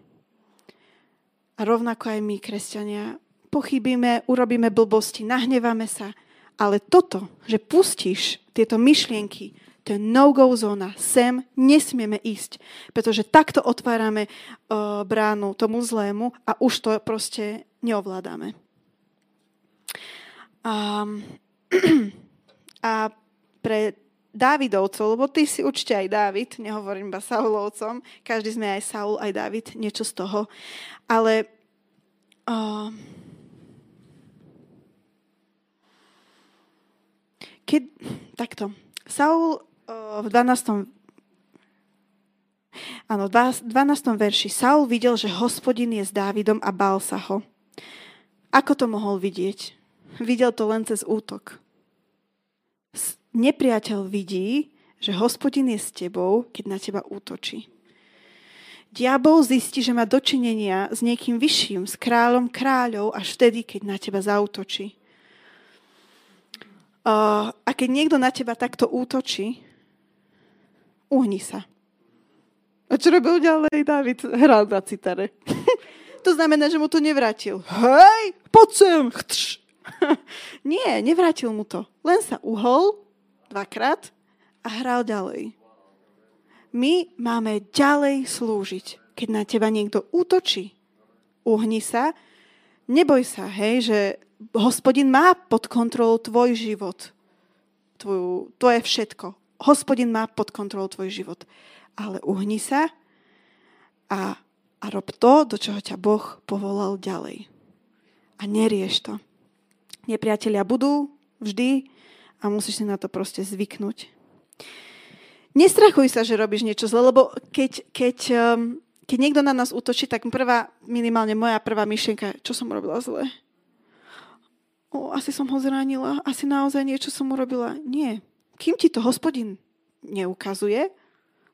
A rovnako aj my, kresťania, pochybíme, urobíme blbosti, nahneváme sa. Ale toto, že pustíš tieto myšlienky, to je no-go zóna. Sem nesmieme ísť, pretože takto otvárame uh, bránu tomu zlému a už to proste neovládame. A, a pre Dávidovcov, lebo ty si určite aj Dávid, nehovorím iba Saulovcom, každý sme aj Saul, aj Dávid, niečo z toho. Ale uh, keď, takto, Saul uh, v 12. Áno, v 12. verši. Saul videl, že hospodin je s Dávidom a bál sa ho. Ako to mohol vidieť? Videl to len cez útok. Nepriateľ vidí, že hospodin je s tebou, keď na teba útočí. Diabol zistí, že má dočinenia s niekým vyšším, s kráľom kráľov, až vtedy, keď na teba zautočí. A keď niekto na teba takto útočí, uhni sa. A čo robil ďalej David? Hral na citare. to znamená, že mu to nevrátil. Hej, poď sem. Chtš. Nie, nevrátil mu to. Len sa uhol dvakrát a hral ďalej. My máme ďalej slúžiť. Keď na teba niekto útočí, uhni sa, neboj sa, hej, že hospodin má pod kontrolou tvoj život. Tvoju, je všetko. Hospodin má pod kontrolou tvoj život. Ale uhni sa a, a rob to, do čoho ťa Boh povolal ďalej. A nerieš to. Nepriatelia budú vždy a musíš si na to proste zvyknúť. Nestrachuj sa, že robíš niečo zle, lebo keď, keď, um, keď niekto na nás útočí, tak prvá, minimálne moja prvá myšlienka, čo som robila zle? O, asi som ho zranila, asi naozaj niečo som urobila. Nie. Kým ti to hospodin neukazuje,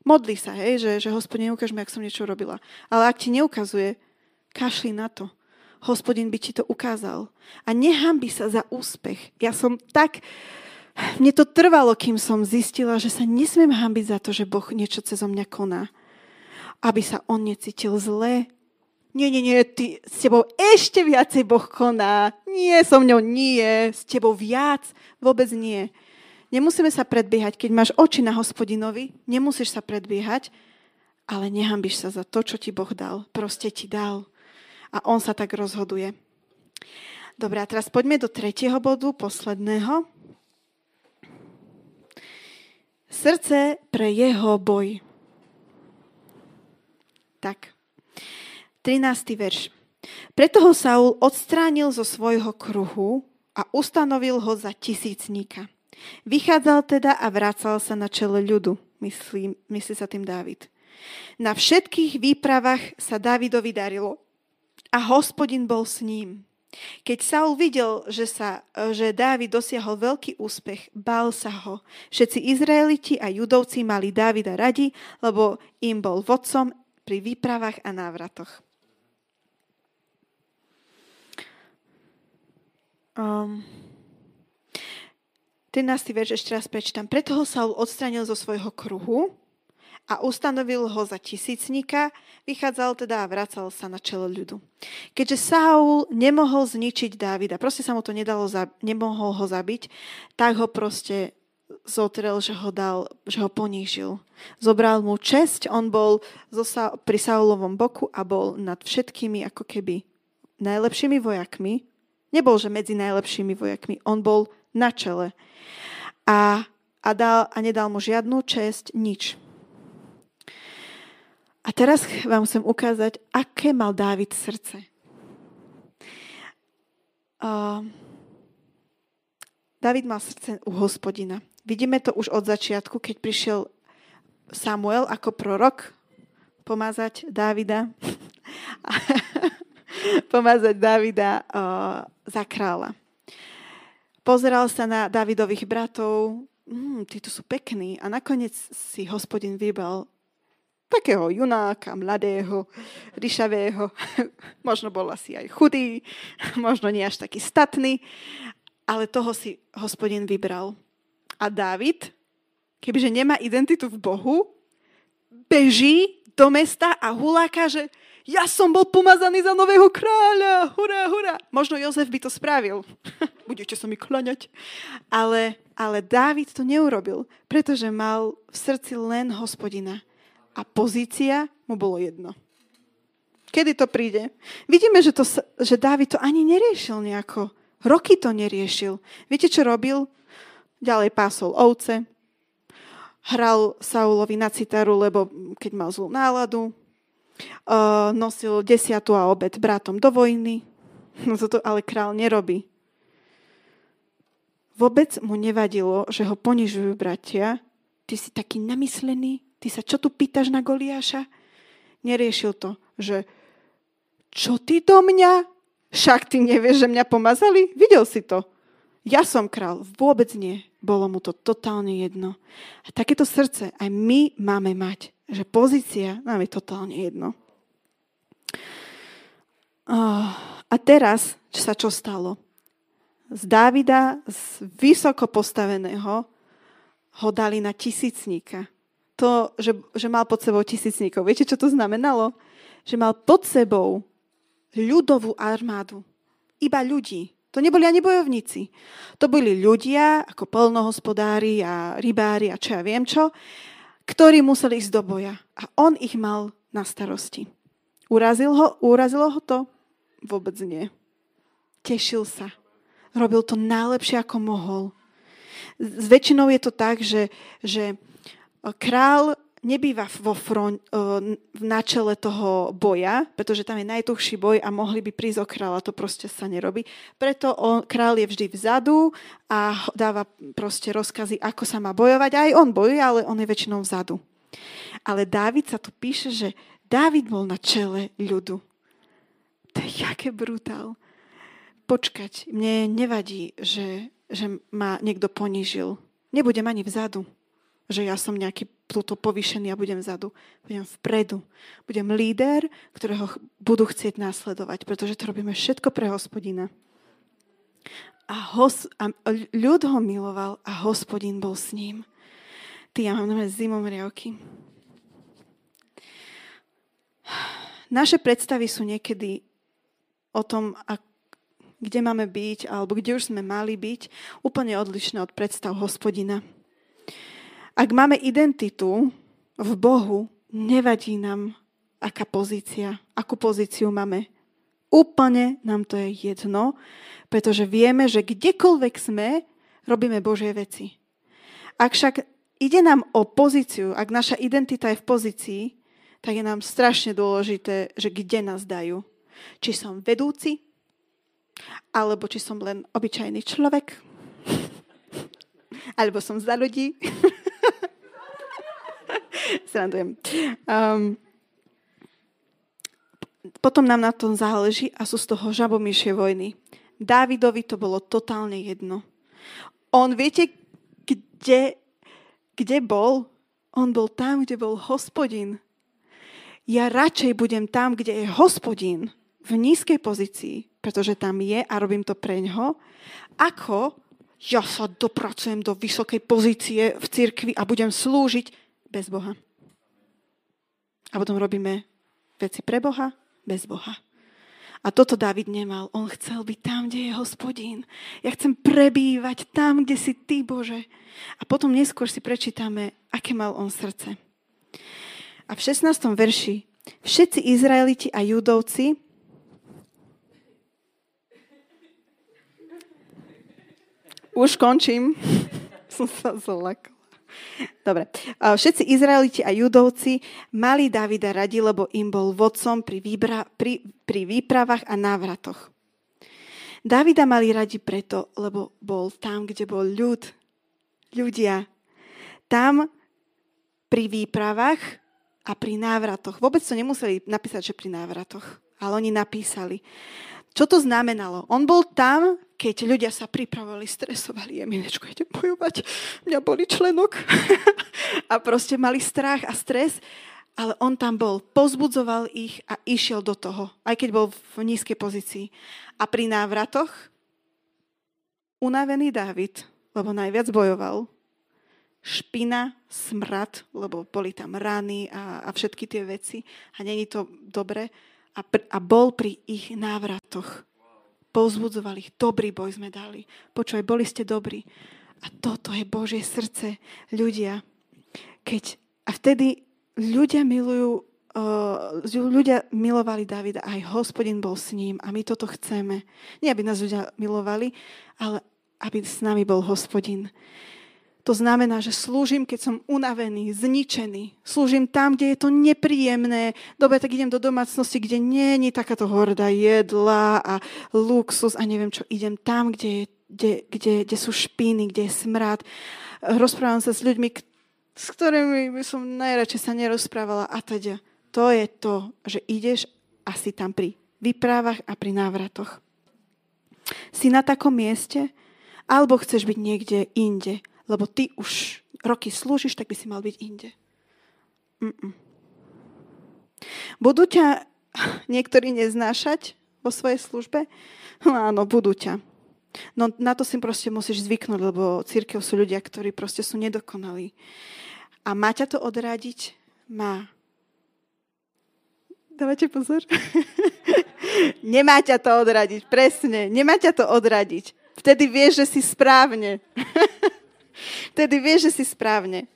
modli sa, hej, že, že hospodin neukáž mi, ak som niečo robila. Ale ak ti neukazuje, kašli na to hospodin by ti to ukázal. A nehambi sa za úspech. Ja som tak... Mne to trvalo, kým som zistila, že sa nesmiem hambiť za to, že Boh niečo cez mňa koná. Aby sa on necítil zle. nie, nie, nie, ty, s tebou ešte viacej Boh koná. Nie, so mňou nie, s tebou viac, vôbec nie. Nemusíme sa predbiehať, keď máš oči na hospodinovi, nemusíš sa predbiehať, ale nehambiš sa za to, čo ti Boh dal. Proste ti dal. A on sa tak rozhoduje. Dobre, a teraz poďme do tretieho bodu, posledného. Srdce pre jeho boj. Tak. 13. verš. Preto ho Saul odstránil zo svojho kruhu a ustanovil ho za tisícníka. Vychádzal teda a vracal sa na čele ľudu, myslí, myslí sa tým Dávid. Na všetkých výpravách sa Dávidovi darilo a hospodin bol s ním. Keď Saul videl, že, sa, že Dávid dosiahol veľký úspech, bál sa ho. Všetci Izraeliti a Judovci mali Dávida radi, lebo im bol vodcom pri výpravách a návratoch. Um, 13. verš ešte raz prečítam. Preto ho Saul odstranil zo svojho kruhu a ustanovil ho za tisícnika, vychádzal teda a vracal sa na čelo ľudu. Keďže Saul nemohol zničiť Dávida, proste sa mu to nedalo, nemohol ho zabiť, tak ho proste zotrel, že ho dal, že ho ponížil. Zobral mu česť, on bol pri Saulovom boku a bol nad všetkými ako keby najlepšími vojakmi. Nebol, že medzi najlepšími vojakmi, on bol na čele a, a, dal, a nedal mu žiadnu česť, nič. A teraz vám chcem ukázať, aké mal Dávid srdce. Uh, David mal srdce u hospodina. Vidíme to už od začiatku, keď prišiel Samuel ako prorok pomazať Dávida. pomazať Dávida uh, za kráľa pozeral sa na Davidových bratov, mm, títo sú pekní a nakoniec si hospodin vybral takého junáka, mladého, ryšavého, možno bol asi aj chudý, možno nie až taký statný, ale toho si hospodin vybral. A David, kebyže nemá identitu v Bohu, beží do mesta a huláka, že ja som bol pomazaný za nového kráľa, hurá, hurá. Možno Jozef by to spravil. Budete sa mi klaňať. Ale, ale Dávid to neurobil, pretože mal v srdci len hospodina. A pozícia mu bolo jedno. Kedy to príde? Vidíme, že, to, že Dávid to ani neriešil nejako. Roky to neriešil. Viete, čo robil? Ďalej pásol ovce, hral Saulovi na citaru, lebo keď mal zlú náladu, uh, nosil desiatu a obed bratom do vojny. No toto ale král nerobí. Vôbec mu nevadilo, že ho ponižujú bratia. Ty si taký namyslený, ty sa čo tu pýtaš na Goliáša? Neriešil to, že čo ty do mňa? Však ty nevieš, že mňa pomazali? Videl si to. Ja som král. Vôbec nie. Bolo mu to totálne jedno. A takéto srdce aj my máme mať že pozícia nám je totálne jedno. A teraz, čo sa čo stalo? Z Dávida, z vysoko postaveného, ho dali na tisícníka. To, že, že mal pod sebou tisícníkov. Viete, čo to znamenalo? Že mal pod sebou ľudovú armádu. Iba ľudí. To neboli ani bojovníci. To boli ľudia, ako polnohospodári a rybári a čo ja viem čo, ktorí museli ísť do boja. A on ich mal na starosti. Urazil ho, urazilo ho to? Vôbec nie. Tešil sa. Robil to najlepšie, ako mohol. S väčšinou je to tak, že, že král nebýva vo front, na čele toho boja, pretože tam je najtuchší boj a mohli by prísť o kráľa, to proste sa nerobí. Preto on, král je vždy vzadu a dáva proste rozkazy, ako sa má bojovať. Aj on bojuje, ale on je väčšinou vzadu. Ale Dávid sa tu píše, že Dávid bol na čele ľudu. To je jaké brutál. Počkať, mne nevadí, že, že ma niekto ponížil. Nebudem ani vzadu že ja som nejaký túto povýšený a budem vzadu. Budem vpredu. Budem líder, ktorého budú chcieť následovať, pretože to robíme všetko pre hospodina. A, hos, a ľud ho miloval a hospodin bol s ním. Ty, ja mám zimom riavky. naše predstavy sú niekedy o tom, kde máme byť, alebo kde už sme mali byť, úplne odlišné od predstav hospodina. Ak máme identitu v Bohu, nevadí nám, aká pozícia, akú pozíciu máme. Úplne nám to je jedno, pretože vieme, že kdekoľvek sme, robíme Božie veci. Ak však ide nám o pozíciu, ak naša identita je v pozícii, tak je nám strašne dôležité, že kde nás dajú. Či som vedúci, alebo či som len obyčajný človek, alebo som za ľudí. Srandujem. Um, potom nám na tom záleží a sú z toho žabomíšie vojny. Dávidovi to bolo totálne jedno. On, viete, kde, kde bol? On bol tam, kde bol hospodin. Ja radšej budem tam, kde je hospodin, v nízkej pozícii, pretože tam je a robím to pre ňo, ako ja sa dopracujem do vysokej pozície v cirkvi a budem slúžiť bez Boha. A potom robíme veci pre Boha, bez Boha. A toto David nemal. On chcel byť tam, kde je hospodín. Ja chcem prebývať tam, kde si ty, Bože. A potom neskôr si prečítame, aké mal on srdce. A v 16. verši všetci Izraeliti a Judovci už končím. Som sa zlakla. Dobre. Všetci Izraeliti a Judovci mali Davida radi, lebo im bol vodcom pri, výbra, pri, pri výpravách a návratoch. Davida mali radi preto, lebo bol tam, kde bol ľud. Ľudia. Tam pri výpravách a pri návratoch. Vôbec to nemuseli napísať, že pri návratoch, ale oni napísali. Čo to znamenalo? On bol tam, keď ľudia sa pripravovali, stresovali, Jeminečko, idem bojovať, mňa boli členok. a proste mali strach a stres, ale on tam bol, pozbudzoval ich a išiel do toho, aj keď bol v nízkej pozícii. A pri návratoch unavený David, lebo najviac bojoval, špina, smrad, lebo boli tam rany a, a všetky tie veci a není to dobre a, pr- a bol pri ich návratoch. Pozbudzovali ich. Dobrý boj sme dali. Počúvaj, boli ste dobrí. A toto je Božie srdce. Ľudia, keď... A vtedy ľudia milujú uh, ľudia milovali Davida, aj hospodin bol s ním a my toto chceme. Nie, aby nás ľudia milovali, ale aby s nami bol hospodin. To znamená, že slúžim, keď som unavený, zničený. Slúžim tam, kde je to nepríjemné. Dobre, tak idem do domácnosti, kde nie je takáto horda jedla a luxus a neviem čo. Idem tam, kde, je, kde, kde, kde sú špíny, kde je smrad. Rozprávam sa s ľuďmi, s ktorými by som najradšej sa nerozprávala a teda. To je to, že ideš a si tam pri výpravách a pri návratoch. Si na takom mieste, alebo chceš byť niekde inde lebo ty už roky slúžiš, tak by si mal byť inde. Mm-mm. Budú ťa niektorí neznášať vo svojej službe? No áno, budú ťa. No na to si proste musíš zvyknúť, lebo církev sú ľudia, ktorí proste sú nedokonalí. A má ťa to odradiť? Má. Dávate pozor? Nemá ťa to odradiť, presne. Nemá ťa to odradiť. Vtedy vieš, že si správne. Vtedy vieš, že si správne.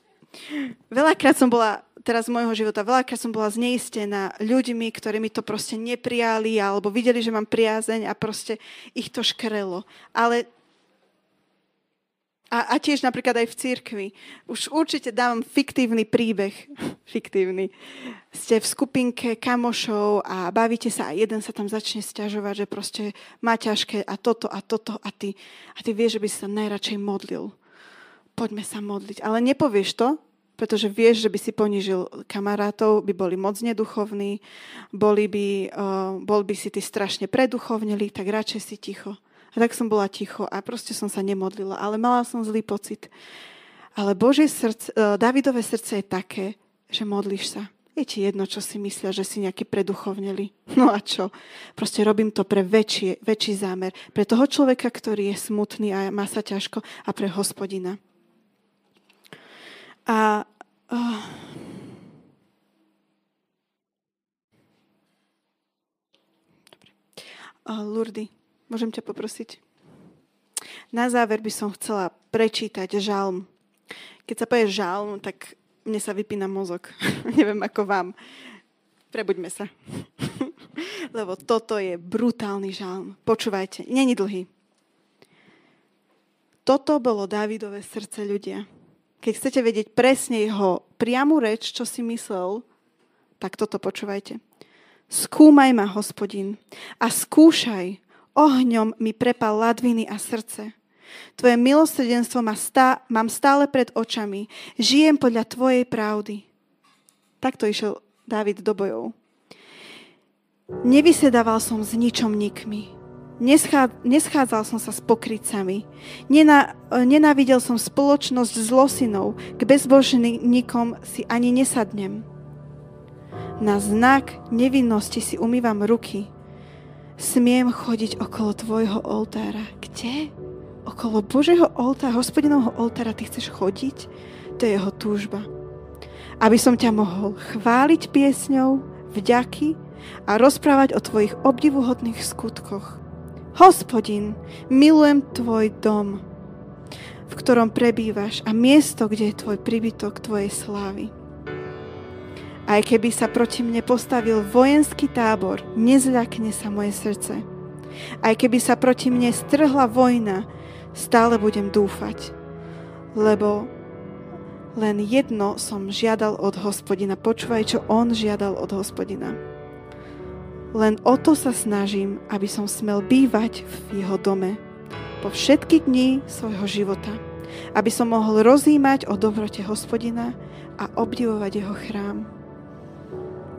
Veľakrát som bola, teraz z môjho života, veľakrát som bola zneistená ľuďmi, ktorí mi to proste neprijali alebo videli, že mám priazeň a proste ich to škrelo. Ale a, a tiež napríklad aj v cirkvi. Už určite dávam fiktívny príbeh. Fiktívny. Ste v skupinke kamošov a bavíte sa a jeden sa tam začne stiažovať, že proste má ťažké a toto a toto a ty, a ty vieš, že by sa najradšej modlil poďme sa modliť. Ale nepovieš to, pretože vieš, že by si ponížil kamarátov, by boli moc neduchovní, boli by, uh, bol by si ty strašne preduchovneli, tak radšej si ticho. A tak som bola ticho a proste som sa nemodlila, ale mala som zlý pocit. Ale Božie srdce, uh, Davidové srdce je také, že modlíš sa. Je ti jedno, čo si myslia, že si nejaký preduchovneli. No a čo? Proste robím to pre väčší, väčší zámer. Pre toho človeka, ktorý je smutný a má sa ťažko a pre hospodina. A oh, Lurdy, môžem ťa poprosiť? Na záver by som chcela prečítať žalm. Keď sa povie žalm, tak mne sa vypína mozog. Neviem ako vám. Prebuďme sa. Lebo toto je brutálny žalm. Počúvajte, není dlhý. Toto bolo Dávidové srdce ľudia. Keď chcete vedieť presne jeho priamu reč, čo si myslel, tak toto počúvajte. Skúmaj ma, hospodin, a skúšaj. Ohňom mi prepal ladviny a srdce. Tvoje milosrdenstvo má stá, mám stále pred očami. Žijem podľa Tvojej pravdy. Takto išiel Dávid do bojov. Nevysedával som s ničom neschádzal som sa s pokrycami. Nena, nenávidel som spoločnosť s losinou. K bezbožníkom si ani nesadnem. Na znak nevinnosti si umývam ruky. Smiem chodiť okolo tvojho oltára. Kde? Okolo Božieho oltára, hospodinovho oltára ty chceš chodiť? To je jeho túžba. Aby som ťa mohol chváliť piesňou, vďaky a rozprávať o tvojich obdivuhodných skutkoch. Hospodin, milujem tvoj dom, v ktorom prebývaš a miesto, kde je tvoj príbytok tvojej slávy. Aj keby sa proti mne postavil vojenský tábor, nezľakne sa moje srdce. Aj keby sa proti mne strhla vojna, stále budem dúfať. Lebo len jedno som žiadal od hospodina. Počúvaj, čo on žiadal od hospodina. Len o to sa snažím, aby som smel bývať v jeho dome po všetky dni svojho života. Aby som mohol rozímať o dobrote hospodina a obdivovať jeho chrám.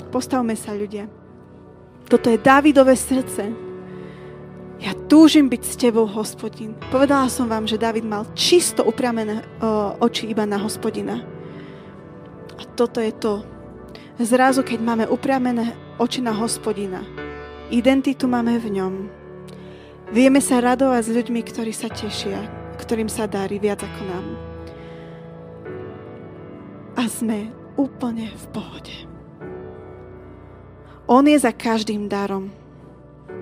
Postavme sa, ľudia. Toto je Dávidové srdce. Ja túžim byť s tebou, hospodin. Povedala som vám, že David mal čisto upramené oči iba na hospodina. A toto je to. Zrazu, keď máme upramené oči na hospodina, identitu máme v ňom. Vieme sa radovať s ľuďmi, ktorí sa tešia, ktorým sa darí viac ako nám. A sme úplne v pohode. On je za každým darom.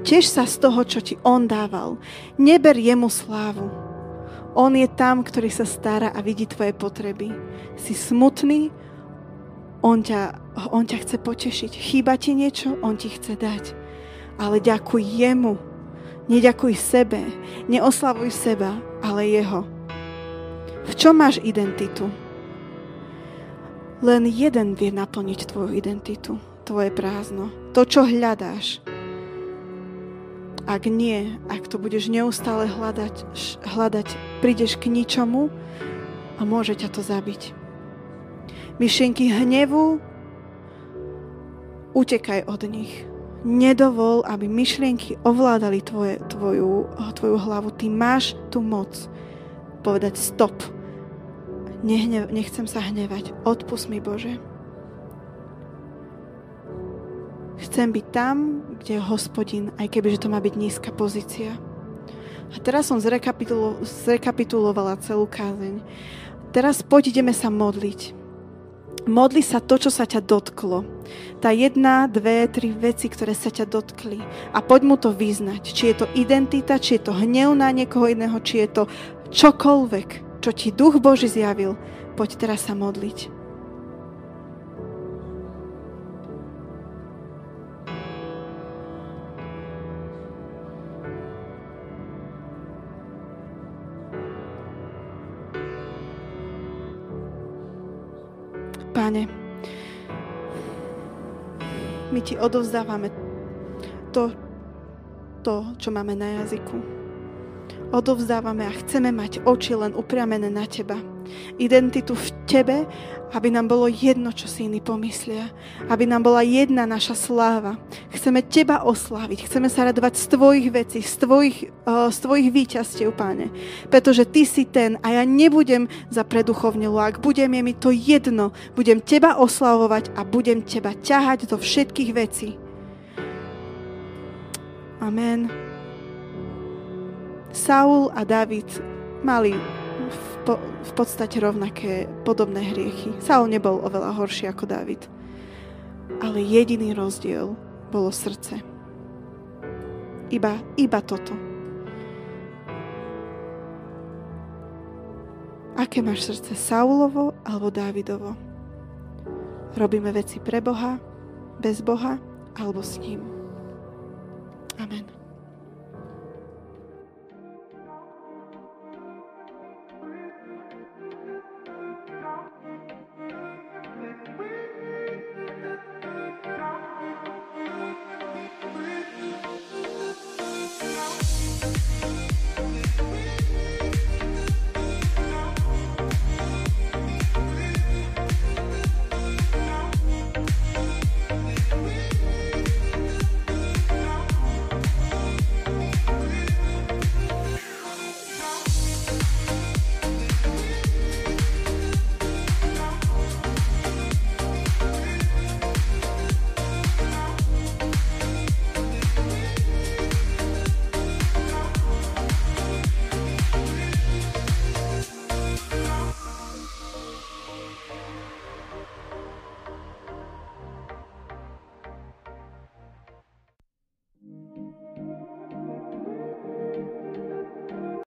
Teš sa z toho, čo ti On dával. Neber jemu slávu. On je tam, ktorý sa stará a vidí tvoje potreby. Si smutný, on ťa, on ťa chce potešiť. Chýba ti niečo, on ti chce dať. Ale ďakuj jemu. Neďakuj sebe. Neoslavuj seba, ale jeho. V čom máš identitu? Len jeden vie naplniť tvoju identitu tvoje prázdno. To, čo hľadáš. Ak nie, ak to budeš neustále hľadať, hľadať prídeš k ničomu a môže ťa to zabiť. Myšlienky hnevu, utekaj od nich. Nedovol, aby myšlienky ovládali tvoje, tvoju, tvoju hlavu. Ty máš tú moc povedať stop. Nehnev, nechcem sa hnevať. Odpust mi, Bože. Chcem byť tam, kde je hospodin, aj keby, že to má byť nízka pozícia. A teraz som zrekapitulo- zrekapitulovala celú kázeň. Teraz poď ideme sa modliť. Modli sa to, čo sa ťa dotklo. Tá jedna, dve, tri veci, ktoré sa ťa dotkli. A poď mu to vyznať. Či je to identita, či je to hnev na niekoho iného, či je to čokoľvek, čo ti Duch Boží zjavil. Poď teraz sa modliť. Pane, my Ti odovzdávame to, to, čo máme na jazyku. Odovzdávame a chceme mať oči len upriamené na Teba. Identitu v Tebe aby nám bolo jedno, čo si iní pomyslia, aby nám bola jedna naša sláva. Chceme Teba osláviť, chceme sa radovať z Tvojich vecí, z Tvojich, uh, z tvojich výťastiev, Páne. Pretože Ty si ten a ja nebudem za preduchovnelu. Ak budem, je mi to jedno. Budem Teba oslavovať a budem Teba ťahať do všetkých vecí. Amen. Saul a David mali v, po, v podstate rovnaké podobné hriechy. Saul nebol oveľa horší ako David. Ale jediný rozdiel bolo srdce. Iba, iba toto. Aké máš srdce, Saulovo alebo Dávidovo? Robíme veci pre Boha, bez Boha alebo s ním. Amen.